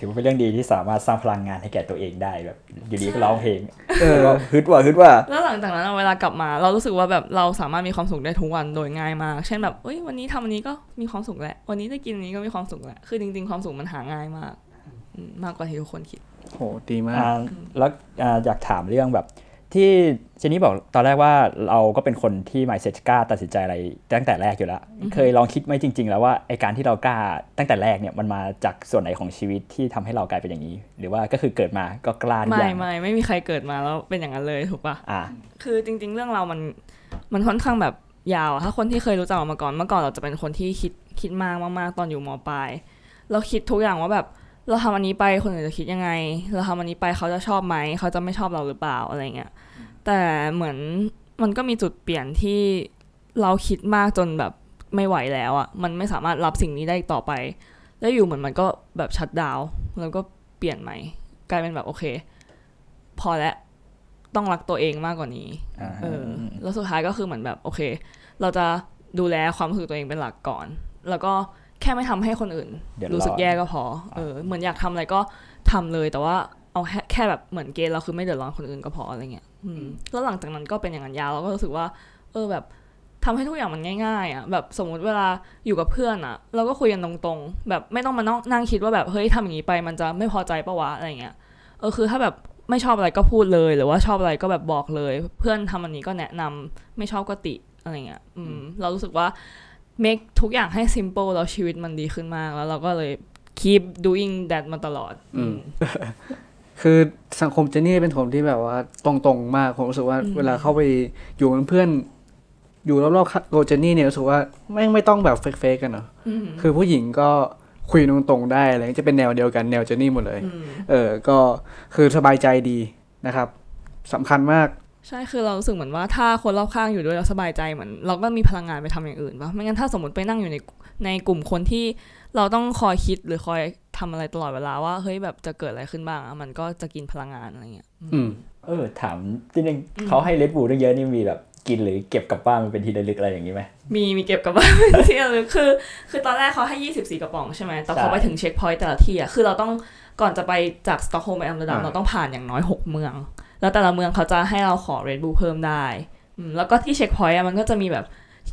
ถือว่าเป็นเรื่องดีที่สามารถสร้างพลังงานให้แก่ตัวเองได้แบบอยู่ดีก็ร้องเพลงเออฮึดว่ะฮึดว่ะแล้วหลังจากนั้นอะเวลากลับมา เรารู้สึกว่าแบบเราสามารถมีความสุขได้ทุกวันโดยง่ายมาก เช่นแบบเอ้ยวันนี้ทำอันนี้ก็มีความสุขแหละวันนี้ได้กินอันนี้ก็มีความสุขแหละคือจริง ๆ ความสุขมันหาง่ายมากอืมมากกว่าที่ทุกคนคิดโหดีมากอ่าแล้วอ่าอยากถามเรื่องแบบ ที่เจนนี่บอกตอนแรกว่าเราก็เป็นคนที่ mindset กล้าตัดสินใจอะไรตั้งแต่แรกอยู่แล้ว เคยลองคิดไหมจริง ๆ แล้วว่าไอการที่เรากล้าตั้งแต่แรกเนี่ยมันมาจากส่วนไหนของชีวิตที่ทำให้เรากลายเป็นอย่างนี้ หรือว่าก็คือเกิดมาก็กล้าทุกอไม่ย่างไม่ไม่มีใครเกิดมาแล้วเป็นอย่างนั้นเลยถูกปะอ่าคือจริง ๆ เรื่องเรามันมันค่อนข้างแบบยาวอะถ้าคนที่เคยรู้จักเรามาก่อนเมื่อก่อนเราจะเป็นคนที่คิดคิดมากมากๆตอนอยู่มปลายเราคิดทุกอย่างว่าแบบ เราทำอันนี้ไปคนอื่นจะคิดยังไง เราทำอันนี้ไปเขาจะชอบไหม เขาจะไม่ชอบเราหรือเปล่าอะไรเงี้ย แต่เหมือนมันก็มีจุดเปลี่ยนที่เราคิดมากจนแบบไม่ไหวแล้วอะ่ะ มันไม่สามารถรับสิ่งนี้ได้อีกต่อไป แล้วอยู่เหมือนมันก็แบบชัดดาวน์แล้วก็เปลี่ยนใหม่ กลายเป็นแบบโอเค พอแล้วต้องรักตัวเองมากกว่านี้อ่าเออ แล้วสุดท้ายก็คือเหมือนแบบโอเค เราจะดูแลความรู้สึกตัวเองเป็นหลักก่อน แล้วก็ แค่ไม่ทำให้คนอื่นเดือดร้อนรู้สึกแย่ก็พอเออเหมือนอยากทำอะไรก็ทำเลยแต่ว่าเอาแค่แค่แบบเหมือนเกณฑ์เราคือไม่เดือดร้อนคนอื่นก็พออะไรเงี้ยอืมแล้วหลังจากนั้นก็เป็นอย่างนั้นยาวเราก็รู้สึกว่า เออแบบทำให้ทุกอย่างมันง่ายๆอะแบบสมมุติเวลาอยู่กับเพื่อนอะ เราก็คุยกันตรงๆ แบบไม่ต้องมานั่งนั่งคิดว่าแบบเฮ้ยทำอย่างนี้ไปมันจะไม่พอใจปะวะอะไรเงี้ยเออคือถ้าแบบไม่ชอบอะไรก็พูดเลย หรือว่าชอบอะไรก็แบบบอกเลย เพื่อนทำอันนี้ก็แนะนำไม่ชอบก็ติอะไรเงี้ยอืมเรารู้สึกว่า make ทุกอย่างให้ simple แล้วชีวิตมันดีขึ้นมาก แล้วเราก็เลย keep doing that มาตลอด อืม คือสังคมเจนนี่เป็นผมที่แบบว่าตรงๆมาก ผมรู้สึกว่าอืมเวลาเข้าไปอยู่เป็นเพื่อนอยู่รอบๆโกเจนนี่เนี่ยรู้สึกว่าไม่งไม่ต้องแบบเฟกๆกันเนาะอืมคือผู้หญิงก็คุยตรงๆได้อะไรเงี้ยจะเป็นแนวเดียวกันแนวเจนนี่หมดเลยอืมเออ ก็คือสบายใจดีนะครับสำคัญมาก ใช่คือเรารู้สึกเหมือนว่าถ้าคนรอบข้างอยู่ด้วยเราสบายใจเหมือนเราก็มีพลังงานไปทำอย่างอื่นปะไม่งั้นถ้าสมมติไปนั่งอยู่ในในกลุ่มคนที่เราต้องคอยคิดหรือคอยทำอะไรตลอดเวลาว่าเฮ้ยแบบจะเกิดอะไรขึ้นบ้างอะมันก็จะกินพลังงานอะไรเงี้ยอืมเออถามจริงๆเขาให้เลดบูตั้งเยอะนี่มีแบบกินหรือเก็บกลับบ้านมันเป็นที่ระลึกอะไรอย่างนี้ไหมมีมีเก็บกลับบ้านเป็นที่ระลึกคือ คือตอนแรกเขาให้24กระป๋องใช่ไหมแต่พอใช่ไปถึง checkpoint แต่ละที่อะคือเราต้องก่อนจะไปจากสต็อกโฮล์มไปอัมสเตอร์ดัมอ่าเราต้องผ่านอย่างน้อย6เมือง แล้วแต่ละเมืองเขาจะให้เราขอเรดบู l เพิ่มได้อืมแล้วก็ที่ checkpoint อะมันก็จะมีแบบ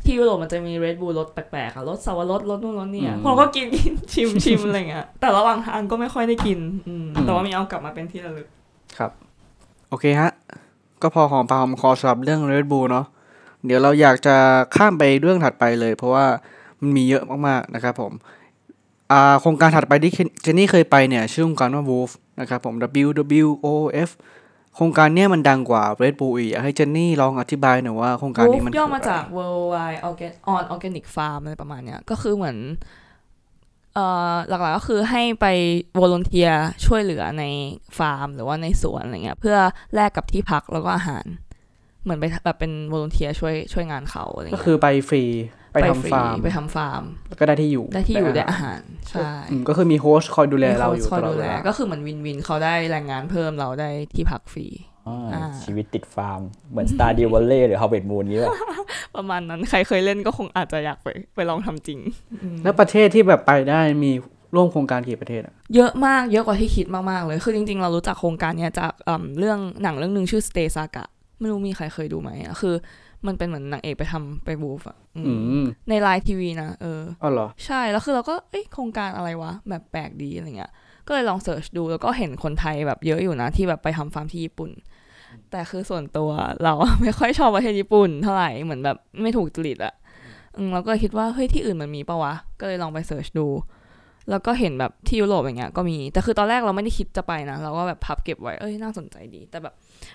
ที่ยุโรปมันจะมีเรดบู l รสแปลกๆอะรสเสาวรสรสนู่นรสนี่อะพวกเราก็กินกินชิมชิมอะไรเงี้ยแต่ระหว่างทางก็ไม่ค่อยได้กินอืมแต่ว่ามีเอากลับมาเป็นที่ระลึกครับ โอเคฮะ ก็พอหอมปากหอมคอสำหรับเรื่อง Red Bull เนาะเดี๋ยวเราอยากจะข้ามไปเรื่องถัดไปเลย เพราะว่ามันมีเยอะมากๆนะครับผมอ่าโครงการถัดไปที่เจนนี่เคยไปเนี่ย ชื่อโครงการว่า Wolf นะครับผม WWOF โครงการเนี้ยมันดังกว่า Red Bull อีกอยากให้เจนนี่ลองอธิบายหน่อยว่าโครงการนี้มันย่อคืะไรมาจาก Worldwide Organ on Organic Farm อะไรประมาณเนี้ยก็คือเหมือนเอ่อหลักๆก็คือให้ไปวอล u n เทียช่วยเหลือในฟาร์ม หรือว่าในสวนอะไรเงี้ยเพื่อแลกกับที่พักแล้วก็อาหาร เหมือนไปแบบเป็นวอล u n เทียช่วยช่วยงานเขาอะไรก็เงี้ยคือไปฟรี ไปฟทำฟาร์มไปททำฟาร์มแล้วก็ได้ที่อยู่ได้ที่อยู่ได้อาหารหารใช่อืมก็คือมี host คอยดูแลเราอยู่มีโค้ชคตลอดเวลาก็คือเหมือน win-win เขาได้แรงงานเพิ่มเราได้ที่พักฟรีอ่าอ่าชีวิตติดฟาร์ม เหมือน Star d e w a l l e y หรือ Harvest Moon นี้ป่ะประมาณนั้นใครเคยเล่นก็คงอาจจะอยากไปไปลองทำจริง แล้วประเทศที่แบบไปได้มีร่วมโครงการกี่ประเทศอะเยอะมากเยอะกว่าที่คิดมากๆเลย คือจริง ๆ เรารู้จักโครงการเนี้ยจากเอิ่มเรื่องหนังเรื่องหนึ่งชื่อ Stay Saga ไม่รู้มีใครเคยดูไหมอะคือ มันเป็นเหมือนนางเอกไปทำไปบูฟอะอืมอืมในไลน์ทีวีนะเอออ๋อเหรอ ใช่แล้วคือเราก็เอ้ยโครงการอะไรวะ แบบแปลกดีอะไรเงี้ย ก็เลยลองเสิร์ชดูแล้วก็เห็นคนไทยแบบเยอะอยู่นะ ที่แบบไปทำฟาร์มที่ญี่ปุ่น แต่คือส่วนตัวเราไม่ค่อยชอบประเทศญี่ปุ่นเท่าไหร่เหมือนแบบไม่ถูกจริตอะอืมเราก็เลยคิดว่าเฮ้ยที่อื่นมันมีปะวะ ก็เลยลองไปเสิร์ชดู แล้วก็เห็นแบบที่ยุโรปอย่างเงี้ยก็มี แต่คือตอนแรกเราไม่ได้คิดจะไปนะ เราก็แบบพับเก็บไว้ เอ้ยน่าสนใจดี แต่แบบ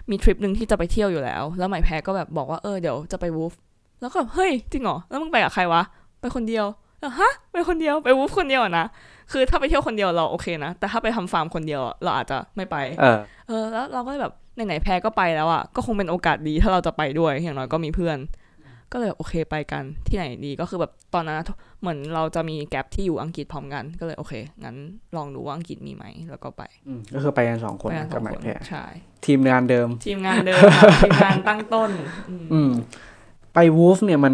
มีทริปหนึ่งที่จะไปเที่ยวอยู่แล้ว แล้วใหม่แพ้ก็แบบบอกว่าเออเดี๋ยวจะไปวูฟ แล้วก็แบบเฮ้ยจริงเหรอ แล้วมึงไปกับใครวะ ไปคนเดียวแล้วฮะไปคนเดียวไปวูฟคนเดียวอะนะ คือถ้าไปเที่ยวคนเดียวเราโอเคนะ แต่ถ้าไปทำฟาร์มคนเดียวอะเราอาจจะไม่ไป เออ เออ แล้วเราก็เลยแบบไหนๆแพ้ก็ไปแล้วอะ ก็คงเป็นโอกาสดีถ้าเราจะไปด้วย อย่างน้อยก็มีเพื่อน ก็เลยโอเคไปกันที่ไหนดีก็คือแบบตอนนั้นอะเหมือนเราจะมีแกลบที่อยู่อังกฤษพร้อมกัน ก็เลยโอเคงั้นลองดูว่าอังกฤษมีไหมแล้วก็ไปอืมก็คือไปกันสองคนไปกันสกัอบงหมายคนแพรใช่ทีมงานเดิม ทีมงานเดิมค่ะทีมงานตั้งต้นอืมอืมไปวูฟเนี่ยมัน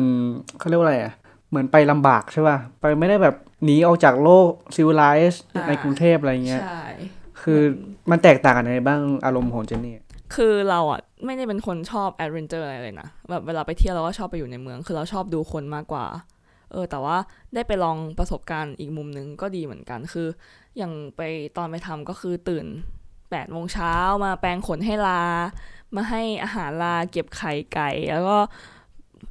เขาเรียกว่าอะไรอะเหมือนไปลำบากใช่ป่ะไปไม่ได้แบบหนีออกจากโลกซิวิไลซ์ในกรุงเทพอะไรเงี้ยใช่คือมันแตกต่างกันยังไงบ้างอารมณ์ของเจนนี่ คือเราอะไม่ได้เป็นคนชอบ adventure อะไรเลยนะแบบเวลาไปเที่ยวเราก็ชอบไปอยู่ในเมือง คือเราชอบดูคนมากกว่า เออ แต่ว่าได้ไปลองประสบการณ์อีกมุมหนึ่งก็ดีเหมือนกัน คือ อย่างไปตอนไปทำก็คือตื่นแปดโมงเช้ามาแปรงขนให้ลา มาให้อาหารลาเก็บไข่ไก่ แล้วก็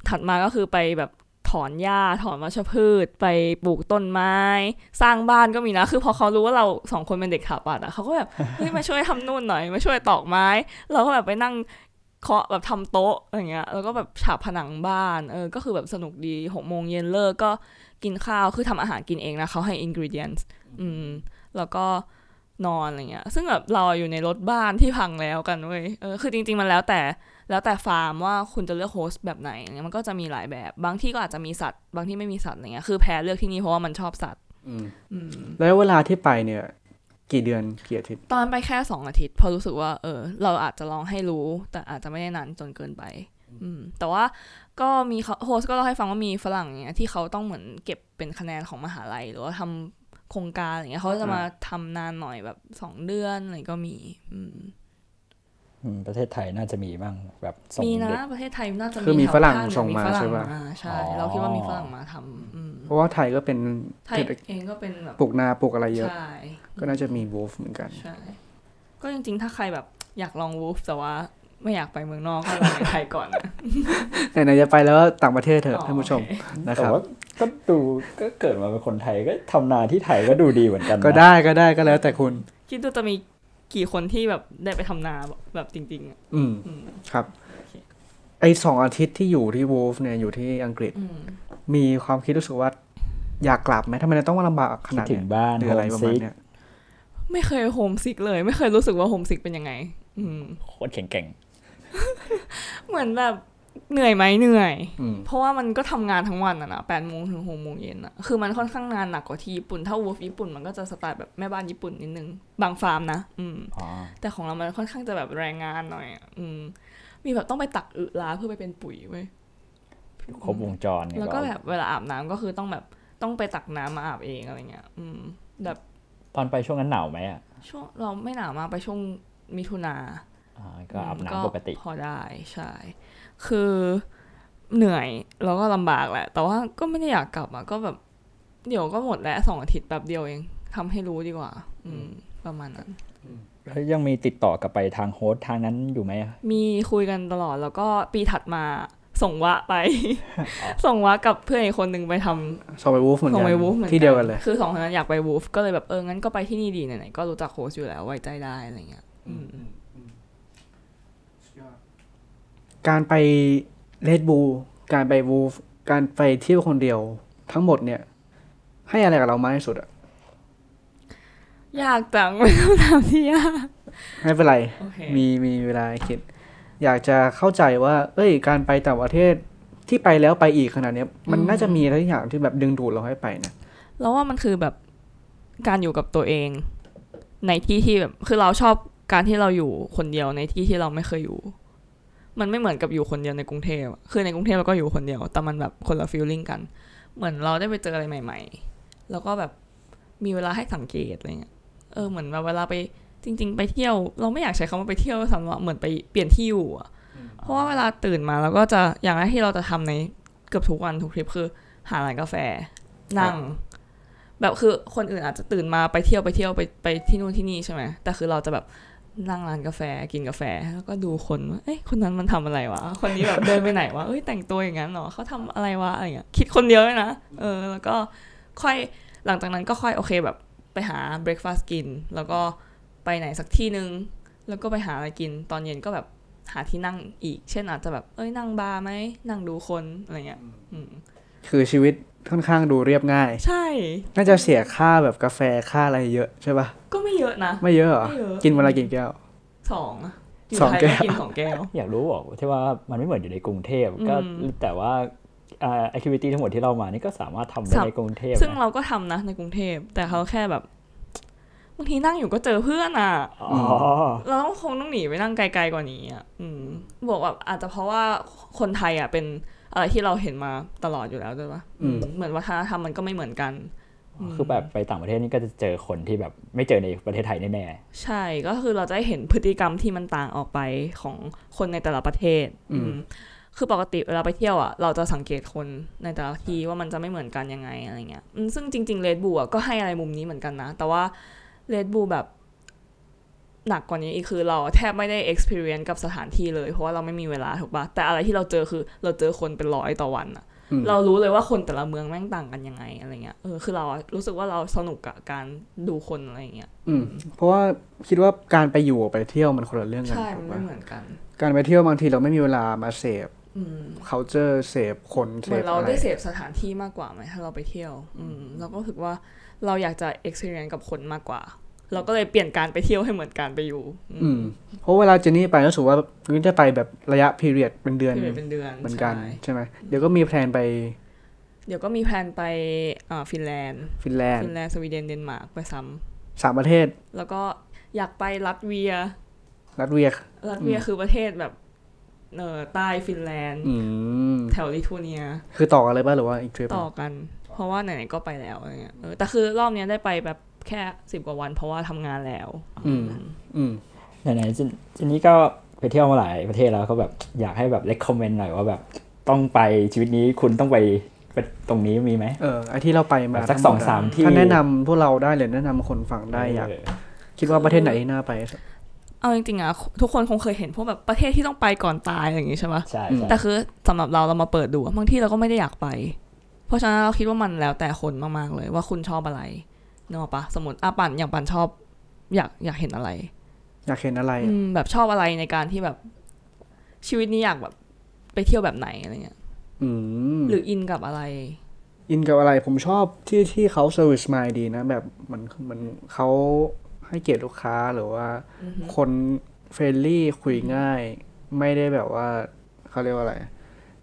ถัดมาก็คือไปแบบ ถอนหญ้าถอนวัชพืช ไปปลูกต้นไม้ สร้างบ้านก็มีนะ คือพอเขารู้ว่าเราสองคนเป็นเด็กขาปัดอะเขาก็แบบเฮ้ยมาช่วยทำนู่นหน่อยมาช่วยตอกไม้ เราก็แบบไปนั่งเคาะแบบทำโต๊ะอะไรเงี้ยแล้วก็แบบฉาบผนังบ้านเออก็คือแบบสนุกดีหกโมงเย็นเลิกก็กินข้าวคือทำอาหารกินเองนะเขาให้ ingredients อืมแล้วก็นอนอะไรเงี้ย ซึ่งแบบเราอยู่ในรถบ้านที่พังแล้วกันเว้ยเออคือจริง ๆ มันแล้วแต่ แล้วแต่ฟาร์มว่าคุณจะเลือกโฮสต์แบบไหนอะไรเงี้ยมันก็จะมีหลายแบบ บางที่ก็อาจจะมีสัตว์ บางที่ไม่มีสัตว์อะไรเงี้ยคือแพ้เลือกที่นี่เพราะว่ามันชอบสัตว์อืมอืมแล้วเวลาที่ไปเนี่ยกี่เดือนกี่อาทิตย์ ตอนไปแค่สองอาทิตย์เพราะรู้สึกว่า เออ เราอาจจะลองให้รู้ แต่อาจจะไม่ได้นานจนเกินไป อืม แต่ว่าก็มีเขา host ก็เล่าให้ฟังว่ามีฝรั่งเนี่ยที่เขาต้องเหมือนเก็บเป็นคะแนนของมหาลัย หรือว่าทำโครงการอะไรเงี้ยเขาจะมาทำนานหน่อยแบบสองเดือนอะไรก็มี อืมอืม ประเทศไทยน่าจะมีบ้างแบบส่งมีนะเด็กประเทศไทยน่าจะคือมีแถวฝรั่งภคเหนือส่งมาฝรั่ใช่ปะใช่อ๋อเราคิดว่ามีฝรั่งมาทำอืมเพราะว่าไทยก็เป็นไทยเศรษฐกิจเองก็เป็นแบบปลูกนาปลูกอะไรเยอะใช่ก็น่าจะมีวูฟเหมือนกันใช่ก็จริงๆ ถ้าใครแบบอยากลองวูฟแต่ว่าไม่อยากไปเมืองนอกก็ลองในไทยก่อนนะไหนๆจะไปแล้วก็ต่างประเทศเถอะอ๋อท่านผู้ชมโอเคนะคแต่รับว่าก็ดูก็เกิดมาเป็นคนไทยก็ทำนาที่ไทยก็ดูดีเหมือนกันนะก็ได้ก็ได้ก็แล้วแต่คุณ คิดดูจะมี กี่คนที่แบบได้ไปทำนาแบบจริงๆอะอืมอืมครับโอเคไอสองอาทิตย์ที่อยู่ที่ WWOOF เนี่ยอยู่ที่อังกฤษอืมมีความคิดรู้สึกว่าอยากกลับไหมทำไมเราต้องมาลำบากขนาดถึเนี้ย คิดถึงบ้านหรือ homesick อะไรประมาณเนี้ยไม่เคย homesick เลย ไม่เคยรู้สึกว่า homesick เป็นยังไง อืมโคตรแข็งแกร่งเหมือนแบบ เหนื่อยไหมเหนื่อยอืมเพราะว่ามันก็ทำงานทั้งวันอะนะแปดโมงถึงหกโมงเย็นอะคือมันค่อนข้างงานหนักกว่าที่ญี่ปุ่น ถ้า WWOOF ญี่ปุ่นมันก็จะสไตล์แบบแม่บ้านญี่ปุ่นนิดนึง บางฟาร์มนะ อืมอ๋อแต่ของเรามันค่อนข้างจะแบบแรงงานหน่อยอะอืม มีแบบต้องไปตักอึล้าเพื่อไปเป็นปุ๋ยเว้ยครบวงจรเนี่ยแล้วก็แบบเวลาอาบน้ำก็คือต้องแบบต้องไปตักน้ำมาอาบเองอะไรเงี้ย อืม แบบตอนไปช่วงนั้นหนาวไหมอะช่วงเราไม่หนาวมากไปช่วงมิถุนาอ่า ก็อาบน้ำปกติพอได้ใช่ คือเหนื่อยแล้วก็ลำบากแหละ แต่ว่าก็ไม่ได้อยากกลับอะก็แบบเดี๋ยวก็หมดแล้วสองอาทิตย์แบบเดียวเองทำให้รู้ดีกว่า อืม ประมาณนั้นแล้วยังมีติดต่อกลับไปทางโฮสต์ทางนั้นอยู่ไหมอะมีคุยกันตลอดแล้วก็ปีถัดมาส่งวะไป ส่งวะกับเพื่อนอีกคนหนึ่งไปทำส่งไปวูฟเหมือนส่กังนไปวูฟเหมือนกันที่เดียวกันเลย คือสองคนนั้นอยากไปวูฟก็เลยแบบเอองั้นก็ไปที่นี่ดีไหนๆก็รู้จักโค้ชอยู่แล้วไว้ใจได้อะไรเงี้ย อืม การไปเลดบู การไปวูฟ การไปเที่ยวคนเดียวทั้งหมดเนี่ย ให้อะไรกับเรามากที่สุดอะยากจังเป็นคำถามที่ยากไม่เป็นไรโอเคมีมีเวลาให้คิด อยากจะเข้าใจว่า เอ้ย การไปต่างประเทศที่ไปแล้วไปอีกขนาดเนี้ยมันน่าจะมีอะไรอย่างที่แบบดึงดูดเราให้ไปนะแล้วว่ามันคือแบบการอยู่กับตัวเอง ในที่ที่แบบคือเราชอบการที่เราอยู่คนเดียวในที่ที่เราไม่เคยอยู่ มันไม่เหมือนกับอยู่คนเดียวในกรุงเทพอะคือในกรุงเทพเราก็อยู่คนเดียว แต่มันแบบคนละฟีลลิ่งกัน เหมือนเราได้ไปเจออะไรใหม่ ๆ แล้วก็แบบมีเวลาให้สังเกตอะไรเงี้ย เออเหมือนแบบเวลาไปจริง ๆ ไปเที่ยว เราไม่อยากใช้คำว่าไปเที่ยวด้วยซ้ำว่าเหมือนไปเปลี่ยนที่อยู่อะเพราะว่าเวลาตื่นมาเราก็จะอย่างแรกที่เราจะทำในเกือบทุกวันทุกทริปคือ หาร้านกาแฟนั่ง แบบคือคนอื่นอาจจะตื่นมาไปเที่ยวไปเที่ยวไปไปที่นู่นที่นี่ใช่ไหมแต่คือเราจะแบบ นั่งร้านกาแฟกินกาแฟแล้วก็ดูคนว่าเอ้ยคนนั้นมันทำอะไรวะ คนนี้แบบเดินไปไหนวะเอ้ยแต่งตัวอย่างนั้นเหรอเขาทำอะไรวะอะไรเงี้ยคิดคนเดียวเลยนะเออแล้วก็ค่อยหลังจากนั้นก็ค่อยโอเคแบบไปหาเบร a ฟาสต์กิน แล้วก็ไปไหนสักที่หนึ่งแล้วก็ไปหาอะไรกินตอนเย็นก็แบบหาที่นั่งอีก เช่นอาจจะแบบเอ้ยนั่งบาร์ไหมนั่งดูคนอะไรเงี้ยอืมคือชีวิต ค่อนข้างดูเรียบง่าย ใช่ น่าจะเสียค่าแบบกาแฟค่าอะไรเยอะใช่ปะก็ไม่เยอะนะ ไม่เยอะเหรอ ไม่เยอะ กินวันละกี่แก้ว สองอะอยู่สองไทยแก้ก็วกินสองแก้ว อยากรู้บอกที่ว่ามันไม่เหมือนอยู่ในกรุงเทพก็อืมแต่ว่าอ่าแอคทิวิตี้ทั้งหมดที่เรามานี่ก็สามารถทำได้สามในกรุงเทพซึ่งนะเราก็ทำนะในกรุงเทพ แต่เขาแค่แบบบางทีนั่งอยู่ก็เจอเพื่อนอะ อ๋อเราต้องคงต้องหนีไปนั่งไกลๆกว่านี้อะอืมบอกแบบอาจจะเพราะว่าคนไทยอะเป็น อะไรที่เราเห็นมาตลอดอยู่แล้วด้วยปะอืมเหมือนวัฒนธรรมมันก็ไม่เหมือนกันคือแบบไปต่างประเทศนี่ก็จะเจอคนที่แบบไม่เจอในประเทศไทยแน่ใช่ก็คือเราจะได้เห็นพฤติกรรมที่มันต่างออกไปของคนในแต่ละประเทศ อืมอืมคือปกติเวลาไปเที่ยวอะเราจะสังเกตคนในแต่ละที่ว่ามันจะไม่เหมือนกันยังไงอะไรเงี้ยอืมซึ่งจริงๆเลดบูอะก็ให้อะไรมุมนี้เหมือนกันนะ แต่ว่าเลดบูแบบ หนักกว่านี้อีกคือเราแทบไม่ได้ experience กับสถานที่เลย เพราะว่าเราไม่มีเวลาถูกปะแต่อะไรที่เราเจอคือเราเจอคนเป็นร้อยต่อวันอะอืมเรารู้เลยว่าคนแต่ละเมืองแม่งต่างกันยังไงอะไรเงี้ยเออคือเราอะรู้สึกว่าเราสนุกกับการดูคนอะไรเงี้ยอืมเพราะว่าคิดว่าการไปอยู่กับไปเที่ยวมันคนละเรื่องกันใช่ถูมันกปะไม่เหมือนกัน การไปเที่ยวบางทีเราไม่มีเวลามาเสพอืม culture เสพคนเหเสมือพนเราอะไรได้เสพสถานที่มากกว่าไหมถ้าเราไปเที่ยว อืมเราก็รู้สึกว่าเราอยากจะ experience กับคนมากกว่า เราก็เลยเปลี่ยนการไปเที่ยวให้เหมือนการไปอยู่ อืมเพราะเวลาเจนนี่ไปรู้สึกว่านี่จะไปแบบระยะ period เป็นเดือนเดือนเป็นเดือนเหมือนกันใช่ใช่ไหมเดี๋ยวก็มี plan ไป เดี๋ยวก็มี plan ไปอ่าฟินแลนด์ฟินแลนด์ฟินแลนด์สวีเดนเดนมาร์กไปซ้ำสามประเทศแล้วก็อยากไปลัตเวียรัสเวียลัตเวียคือประเทศแบบเออใต้ฟินแลนด์อืมแถวลิทัวเนีย คือต่อกันเลยป่ะหรือว่าอีกทริปต่อกัน เพราะว่าไหนๆก็ไปแล้วอะไรเงี้ยเออแต่คือรอบเนี้ยได้ไปแบบ แค่สิบกว่าวัน เพราะว่าทำงานแล้ว อืม อืมๆไหนๆเจนเจนนี่ก็ไปเที่ยวมาหลายประเทศแล้วก็แบบอยากให้แบบ recommend หน่อยว่าแบบต้องไปชีวิตนี้คุณต้องไปไปตรงนี้มีไหมเออไอที่เราไปมาแบบสักทั้หดสองสามที่ถ้าแนะนำพวกเราได้เลยแนะนำคนฟังได้อยากเออคิดว่าประเทศไหนที่น่าไปเอาจริงๆอะทุกคนคงเคยเห็นพวกแบบประเทศที่ต้องไปก่อนตายอะไรอย่างงี้ใช่ปะใช่อืมใช่แต่คือสำหรับเราเรามาเปิดดูอะบางที่เราก็ไม่ได้อยากไป เพราะฉะนั้นเราคิดว่ามันแล้วแต่คนมากๆเลยว่าคุณชอบอะไรเนกอะปะสมมติอาปั่นอย่างปั่นชอบ อยากอยากเห็นอะไร อยากเห็นอะไรอืมแบบชอบอะไรในการที่แบบชีวิตนี้อยากแบบไปเที่ยวแบบไหนอะไรเงี้ยอืมหรืออินกับอะไร อินกับอะไรผมชอบที่ที่เขาเซอร์วิสมาดีนะ แบบเหมันเหมันเขาให้เกียรติลูกค้าหรือว่า คน friendly คุยง่าย ไม่ได้แบบว่าเขาเรียกว่าอะไร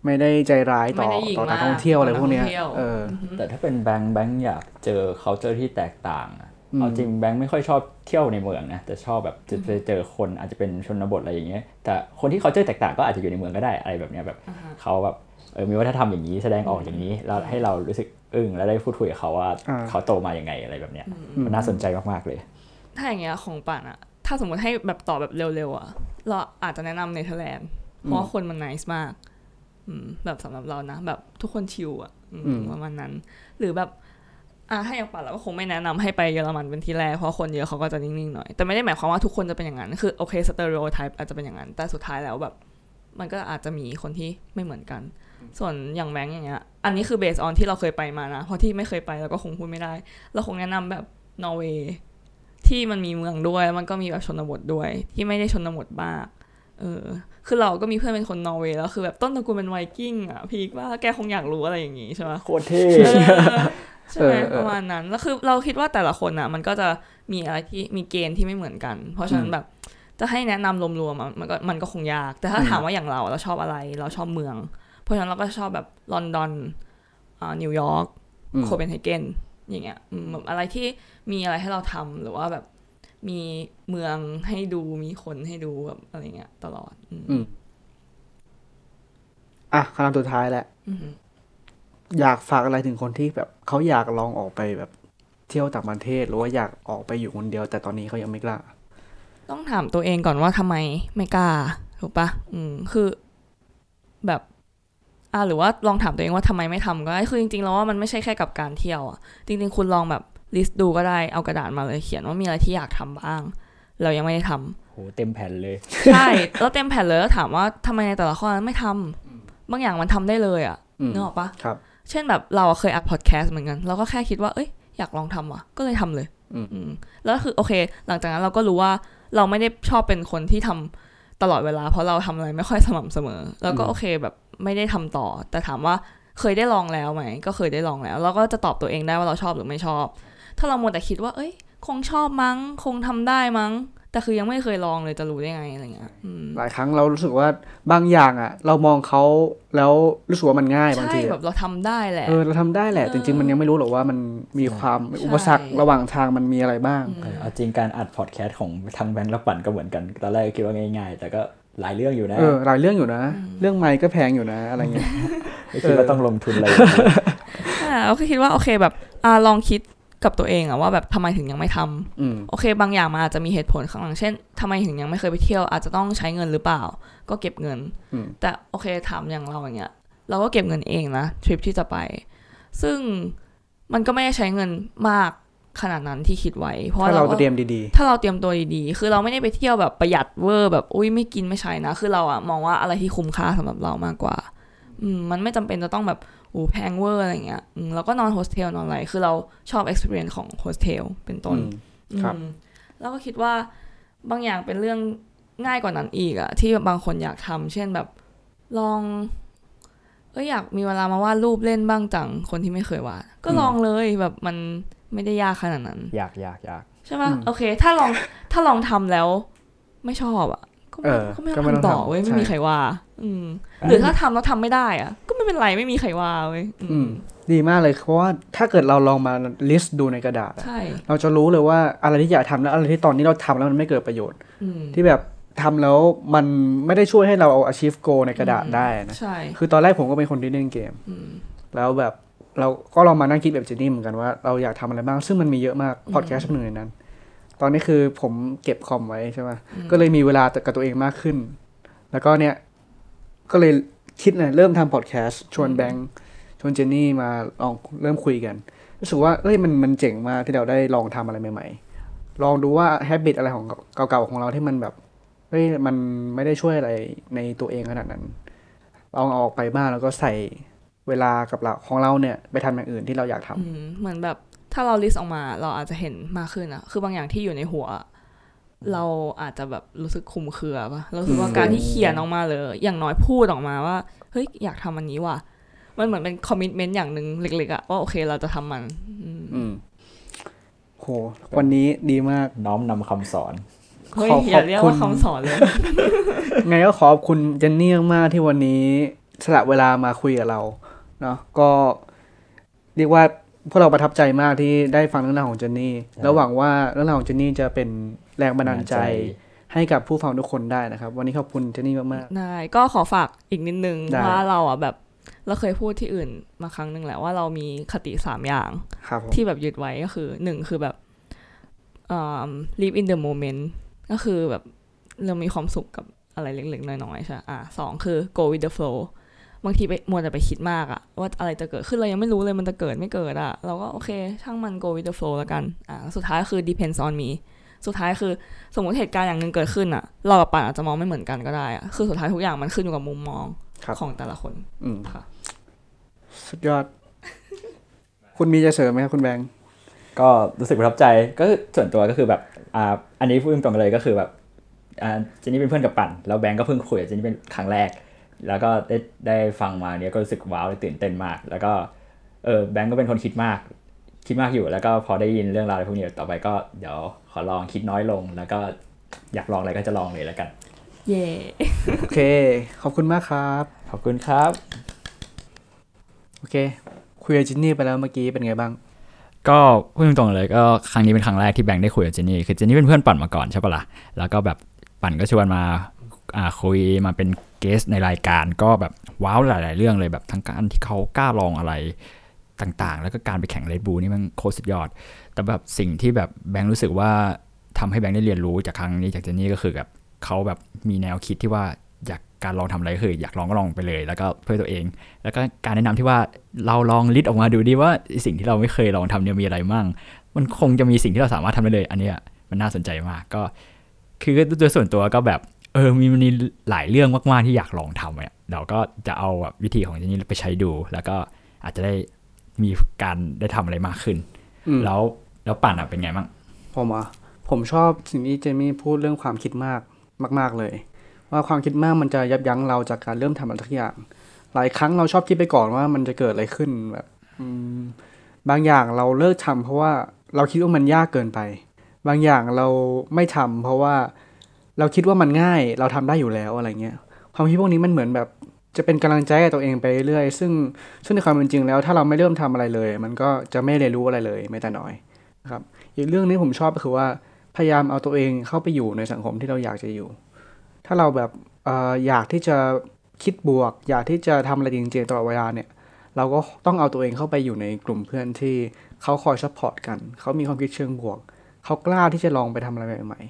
ไม่ได้ใจร้ายต่อไม่ได้หยิ่งต่อนักมากท่องเที่ยวอะไรพวกเนี้ยต่อนักท่องเที่ยวเออ แต่ถ้ถ้าเป็นแบงค์แบงค์อยากเจอ culture ที่แตกต่างอะเอาจริงแบงค์ไม่ค่อยชอบเที่ยวในเมืองนะแต่ชอบแบบจะไปเจอคนอาจจะเป็นชนบทอะไรอย่างเงี้ย แต่คนที่เขาเจอแตกต่างก็อาจจะอยู่ในเมืองก็ได้อะไรแบบเนี้ยแบบเขาแบบเออมีวัฒนธรรมอย่างนี้แสดงออกอย่างนี้ แล้วให้เรารู้สึกอึ้งแล้วได้พูดคุยกับเขาว่าอ่าเขาโตมาอย่างไงอะไรแบบเนี้ยมันน่าสนใจมากๆเลย ถ้าอย่างเงี้ยของป่านอะถ้าสมมติให้แบบตอบแบบเร็วๆอะเราอาจจะแนะนำเนเธอร์แลนด์เพราะว่าคนมัน nice มากอืม แบบสำหรับเรานะ แบบทุกคน chill อะอืมอืมประมาณนั้น หรือแบบอะถ้าอย่างป่านเราก็คงไม่แนะนำให้ไปเยอรมันเป็นที่แรกเพราะคนเยอะเขาก็จะนิ่งๆหน่อยแต่ไม่ได้หมายความว่าทุกคนจะเป็นอย่างนั้นคือโอเค stereotype อาจจะเป็นอย่างนั้น แต่สุดท้ายแล้วแบบ มันก็อาจจะมีคนที่ไม่เหมือนกัน ส่วนอย่างแบงก์อย่างเงี้ย อันนี้คือ based on ที่เราเคยไปมานะเพราะที่ไม่เคยไปเราก็คงพูดไม่ได้ เราคงแนะนำแบบนอร์เวย์ที่มันมีเมืองด้วยแล้วมันก็มีแบบชนบทด้วย ที่ไม่ได้ชนบทมาก เออ คือเราก็มีเพื่อนเป็นคนนอร์เวย์แล้วคือแบบต้นตระกูลเป็นไวกิ้งอะพีกว่าแกคงอยากรู้อะไรอย่างงี้ใช่ไหมโคตรเท่เออใช่ไหมเออเออประมาณนั้นแล้วคือเราคิดว่าแต่ละคนอะ มันก็จะมีอะไรที่มีเกณฑ์ที่ไม่เหมือนกัน เพราะฉะนั้นแบบจะให้แนะนำรวมๆอะมันก็มันก็คงยาก แต่ถ้าถามว่าอย่างเราเราชอบอะไร เราชอบเมือง เพราะฉะนั้นเราก็ชอบแบบลอนดอนอ่านิวยอร์กอืมโคเปนเฮเกนอย่างเงี้ยอืมแบบอะไรที่มีอะไรให้เราทำหรือว่าแบบ มีเมืองให้ดูมีคนให้ดูแบบอะไรเงี้ยตลอด อืมอืมอะคำถามสุดท้ายแหละอืมอยากฝากอะไรถึงคนที่แบบเขาอยากลองออกไปแบบเที่ยวต่างประเทศ หรือว่าอยากออกไปอยู่คนเดียว แต่ตอนนี้เขายังไม่กล้า ต้องถามตัวเองก่อนว่าทำไมไม่กล้าถูกปะอืม คือแบบอ่าหรือว่าลองถามตัวเองว่าทำไมไม่ทำก็ได้คือจริงๆแล้วว่ามันไม่ใช่แค่กับการเที่ยวอะจริง ๆ คุณลองแบบ ลิสต์ดูก็ได้เอากระดาษมาเลยเขียนว่ามีอะไรที่อยากทำบ้าง เรายังไม่ได้ทำโหเต็มแผ่นเลย ใช่แล้วเต็มแผ่นเลยแล้วถามว่าทำไมในแต่ละข้อนั้นไม่ทำบางอย่างมันทำได้เลยอะอืมนึกออกปะครับ เช่นแบบเราอะเคยอัดพอดแคสต์เหมือนกันเราก็แค่คิดว่าเอ้ยอยากลองทำว่ะ ก็เลยทำเลยอืมอืมแล้วคือโอเค หลังจากนั้นเราก็รู้ว่าเราไม่ได้ชอบเป็นคนที่ทำตลอดเวลา เพราะเราทำอะไรไม่ค่อยสม่ำเสมอ แล้วก็โอเคแบบไม่ได้ทำต่อ แต่ถามว่าเคยได้ลองแล้วไหม ก็เคยได้ลองแล้วเราก็จะตอบตัวเองได้ว่าเราชอบหรือไม่ชอบ ถ้าเรามัวแต่คิดว่า เอ้ย คงชอบมั้ง คงทำได้มั้ง แต่คือยังไม่เคยลองเลยจะรู้ได้ไงอะไรเงี้ยอืมหลายครั้งเรารู้สึกว่าบางอย่างอะ เรามองเขาแล้วรู้สึกว่ามันง่ายบางใช่ทีแบอะบเราทำได้แหละเออเราทำได้แหละเออจริงๆมันยังไม่รู้หรอกว่ามันมีความใช่อุปสรรคระหว่างทางมันมีอะไรบ้างเออเอาจริงการอัดพอดแคสต์ของทางแบงค์และปั่นก็เหมือนกันตอนแรกก็คิดว่าง่ายๆ แต่ก็หลายเรื่องอยู่นะเออหลายเรื่องอยู่นะ เรื่องไม้ก็แพงอยู่นะ อะไรเงี้ยไม่คิดว่าต้องลงทุนอะไรอ่าเราก็คิดว่าโอเคแบบอ่าลองคิด กับตัวเองอะว่าแบบทำไมถึงยังไม่ทำอืมโอเค บางอย่างมันอาจจะมีเหตุผลข้างหลังเช่นทำไมถึงยังไม่เคยไปเที่ยวอาจจะต้องใช้เงินหรือเปล่า ก็เก็บเงินอืมแต่โอเคถามอย่างเราอย่างเงี้ยเราก็เก็บเงินเองนะทริปที่จะไป ซึ่งมันก็ไม่ได้ใช้เงินมากขนาดนั้นที่คิดไว้ เพราะถ้าเราก็เตรียมดีถ้าเราเตรียมตัวดีๆ คือเราไม่ได้ไปเที่ยวแบบประหยัดเว่อร์แบบอุ้ยไม่กินไม่ใช้นะ คือเราอะมองว่าอะไรที่คุ้มค่าสำหรับเรามากกว่า อืมมันไม่จำเป็นจะต้องแบบอู้แพงเวอร์อะไรเงี้ยอืมเราก็นอนโฮสเทลนอนอะไร คือเราชอบ experience ของโฮสเทลเป็นๆต้นอืมครับอืมแล้วก็คิดว่าบางอย่างเป็นเรื่องง่ายกว่านั้นอีกอะที่บางคนอยากทำเช่นแบบลองเอ้ยอยากมีเวลามาวาดรูปเล่นบ้างจังคนที่ไม่เคยวาดก็อืมลองเลยแบบมันไม่ได้ยากขนาดนั้น อยากอยากอยากใช่ปะอืมโอเค ถ้าลองถ้าลองทำแล้ว ไม่ชอบอะก็เอไม่อก็ไม่ก็ไม่ต้องต้องทำต่อทำเว้ยไม่ใช่มีใครว่า อืมหรือถ้าทำแล้วทำไม่ได้อะก็ ไม่เป็นไรไม่มีใครว่าเว้ยอืมอืมดีมากเลยเพราะว่าถ้าเกิดเราลองมาลิสต์ดูในกระดาษอะใช่เราจะรู้เลยว่าอะไรที่อยากทำแล้วอะไรที่ตอนนี้เราทำแล้วมันไม่เกิดประโยชน์อืมที่แบบทำแล้วมันไม่ได้ช่วยให้เราเอา achieve goal ในกระดาษได้นะใช่คือตอนแรกผมก็เป็นคนที่เล่นเกมอืมแล้วแบบเราก็ลองมานั่งคิดแบบเจนนี่เหมือนกันว่าเราอยากทำอะไรบ้างซึ่งมันมีเยอะมากพอดแคสต์เป็นหนึ่งในนั้น ตอนนี้คือผมเก็บคอมไว้ใช่ไหมก็เลยมีเวลากับตัวเองมากขึ้น แล้วก็เนี่ยก็เลย คิดเลยเริ่มทำพอดแคสต์ชวนแบงค์ชวนเจนนี่มาลองเริ่มคุยกัน รู้สึกว่าเอ้ยมันมันเจ๋งมากที่เราได้ลองทำอะไรใหม่ ๆ ลองดูว่าแฮบิตอะไรของเก่าๆของเราที่มันแบบเฮ้ยมันไม่ได้ช่วยอะไรในตัวเองขนาดนั้นลองเอาออกไปบ้างแล้วก็ใส่เวลากับเราของเราเนี่ยไปทำอย่างอื่นที่เราอยากทำอืมเหมือนแบบถ้าเราลิสต์ออกมาเราอาจจะเห็นมากขึ้นอะคือบางอย่างที่อยู่ในหัว เราอาจจะแบบรู้สึกคลุมเครือปะเรารู้สึกว่าอืมการที่เขียนออกมาเลย อย่างน้อยพูดออกมาว่า เฮ้ยอยากทำอันนี้ว่ะ มันเหมือนเป็นคอมมิชเมนต์อย่างหนึ่งเล็กๆอะว่าโอเคเราจะทำมันอืมอืมโหวันนี้ดีมากน้อมนำคำสอนเฮ้ยขออย่าเรียกขอบคุว่าณคำสอนเลย ไงก็ขอบคุณเจนนี่มากๆที่วันนี้สละเวลามาคุยกับเรา เนาะก็เรียกว่า พวกเราประทับใจมากที่ได้ฟังเรื่องราวของเจนนี่แล้วหวังว่าเรื่องราวของเจนนี่จะเป็นแรงบันดาลใจ ให้กับผู้ฟังทุกคนได้นะครับ วันนี้ขอบคุณเจนนี่มากได้ก็ขอฝากอีกนิดนึงได้ว่าเราอะแบบเราเคยพูดที่อื่นมาครั้งหนึ่งแหละว่าเรามีคติสามอย่างๆครับผมที่แบบยึดไว้ก็คือหนึ่งคือแบบอ่า live in the moment ก็คือแบบเรามีความสุขกับอะไรเล็กๆ น้อยๆใช่ปะอะสองคือ go with the flow บางทีไปมัวแต่ไปคิดมากอะว่าอะไรจะเกิดขึ้นเรายังไม่รู้เลยมันจะเกิดไม่เกิดอะเราก็โอเค ช่างมัน go with the flow แล้วกันอะสุดท้ายคือ depends on me สุดท้ายคือสมมติเหตุการณ์อย่างหนึ่งเกิดขึ้นอะเรากับป่านอาจจะมองไม่เหมือนกันก็ได้อะคือสุดท้ายทุกอย่างมันขึ้นอยู่กับมุมมองครับของแต่ละคนอืมค่ะสุดยอด คุณมีจะเสริมไหมครับคุณแบงค์ก็รู้สึกประทับใจก็ส่วนตัวก็คือแบบอ่าอันนี้พูดตรงๆเลยก็คือแบบอ่าเจนนี่เป็นเพื่อนกับปั่นแล้วแบงก์ก็เพิ่งคุยกับเจนนี่เป็นครั้งแรก แล้วก็ได้ได้ฟังมาเนี้ยก็รู้สึกว้าวเลยตื่นเต้นมาก แล้วก็เออแบงก์ก็เป็นคนคิดมาก คิดมากอยู่แล้วก็พอได้ยินเรื่องราวอะไรพวกนี้ต่อไปก็เดี๋ยวขอลองคิดน้อยลง แล้วก็อยากลองอะไรก็จะลองเลยแล้วกัน เย่โอเค ขอบคุณมากครับ ขอบคุณครับ โอเค คุยกับเจนนี่ไปแล้วเมื่อกี้เป็นไงบ้าง ก็พูดตรงๆเลยก็ครั้งนี้เป็นครั้งแรกที่แบงค์ได้คุยกับเจนนี่คือเจนนี่เป็นเพื่อนปั่นมาก่อนใช่ปะล่ะแล้วก็แบบปั่นก็ชวนมาอ่าคุยมาเป็นเก สในรายการก็แบบว้าวหลาย ๆ เรื่องเลยแบบทั้งการที่เขากล้าลองอะไรต่างๆ แล้วก็การไปแข่งเรดบูนี่มันโคตรสุดยอด แต่แบบสิ่งที่แบบแบงค์รู้สึกว่าทำให้แบงค์ได้เรียนรู้จากครั้งนี้จากเจนนี่ก็คือแบบเขาแบบมีแนวคิดที่ว่าอยากการลองทำอะไรคือ อยากลองก็ลองไปเลย แล้วก็เพื่อตัวเอง แล้วก็การแนะนำที่ว่าเราลองลิสต์ออกมาดูดิว่าสิ่งที่เราไม่เคยลองทำเนี่ยมีอะไรมั่ง มันคงจะมีสิ่งที่เราสามารถทำได้เลย อันเนี้ยมันน่าสนใจมากก็คือโดยส่วนตัวก็แบบ เออมีมีหลายเรื่องมากๆที่อยากลองทำอะเดี๋ยวก็จะเอาแบบวิธีของเจนนี่ไปใช้ดู แล้วก็อาจจะได้มีการได้ทำอะไรมากขึ้นอืมแล้วแล้วปั่นอะเป็นไงบ้างผมอะผมชอบสิ่งที่เจมี่พูดเรื่องความคิดมากมาก ๆเลย ว่าความคิดมากมันจะยับยั้งเราจากการเริ่มทำอะไรทุกอย่าง หลายครั้งเราชอบคิดไปก่อนว่ามันจะเกิดอะไรขึ้นแบบอืมบางอย่างเราเลิกทำเพราะว่าเราคิดว่ามันยากเกินไป บางอย่างเราไม่ทำเพราะว่า เราคิดว่ามันง่ายเราทำได้อยู่แล้วอะไรเงี้ยความคิดพวกนี้มันเหมือนแบบจะเป็นกำลังใจให้ตัวเองไปเรื่อยซึ่งซึ่งในความเป็นจริงแล้ว ถ้าเราไม่เริ่มทำอะไรเลย มันก็จะไม่เรียนรู้อะไรเลยแม้แต่น้อยนะครับอีกเรื่องนี้ผมชอบก็คือว่าพยายามเอาตัวเองเข้าไปอยู่ในสังคมที่เราอยากจะอยู่ ถ้าเราแบบออยากที่จะคิดบวก อยากที่จะทำอะไรจริงๆตลอดเวลาเนี่ยเราก็ต้องเอาตัวเองเข้าไปอยู่ในกลุ่มเพื่อนที่เขาคอย support กัน เขามีความคิดเชิงบวก เขากล้าที่จะลองไปทำอะไรใหม่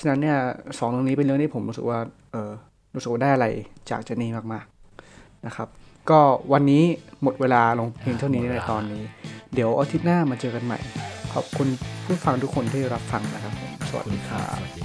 ฉะนั้นเนี่ยสองเรื่องนี้เป็นเรื่องที่ผมรู้สึกว่าเออรู้สึกว่าได้อะไรจากเจนนี่มากๆนะครับ ก็วันนี้หมดเวลาลงเพียงเท่านี้ในตอนนี้ เดี๋ยวอาทิตย์หน้ามาเจอกันใหม่ ขอบคุณผู้ฟังทุกคนที่รับฟังนะครับผมสวัสดีครับสวัสดี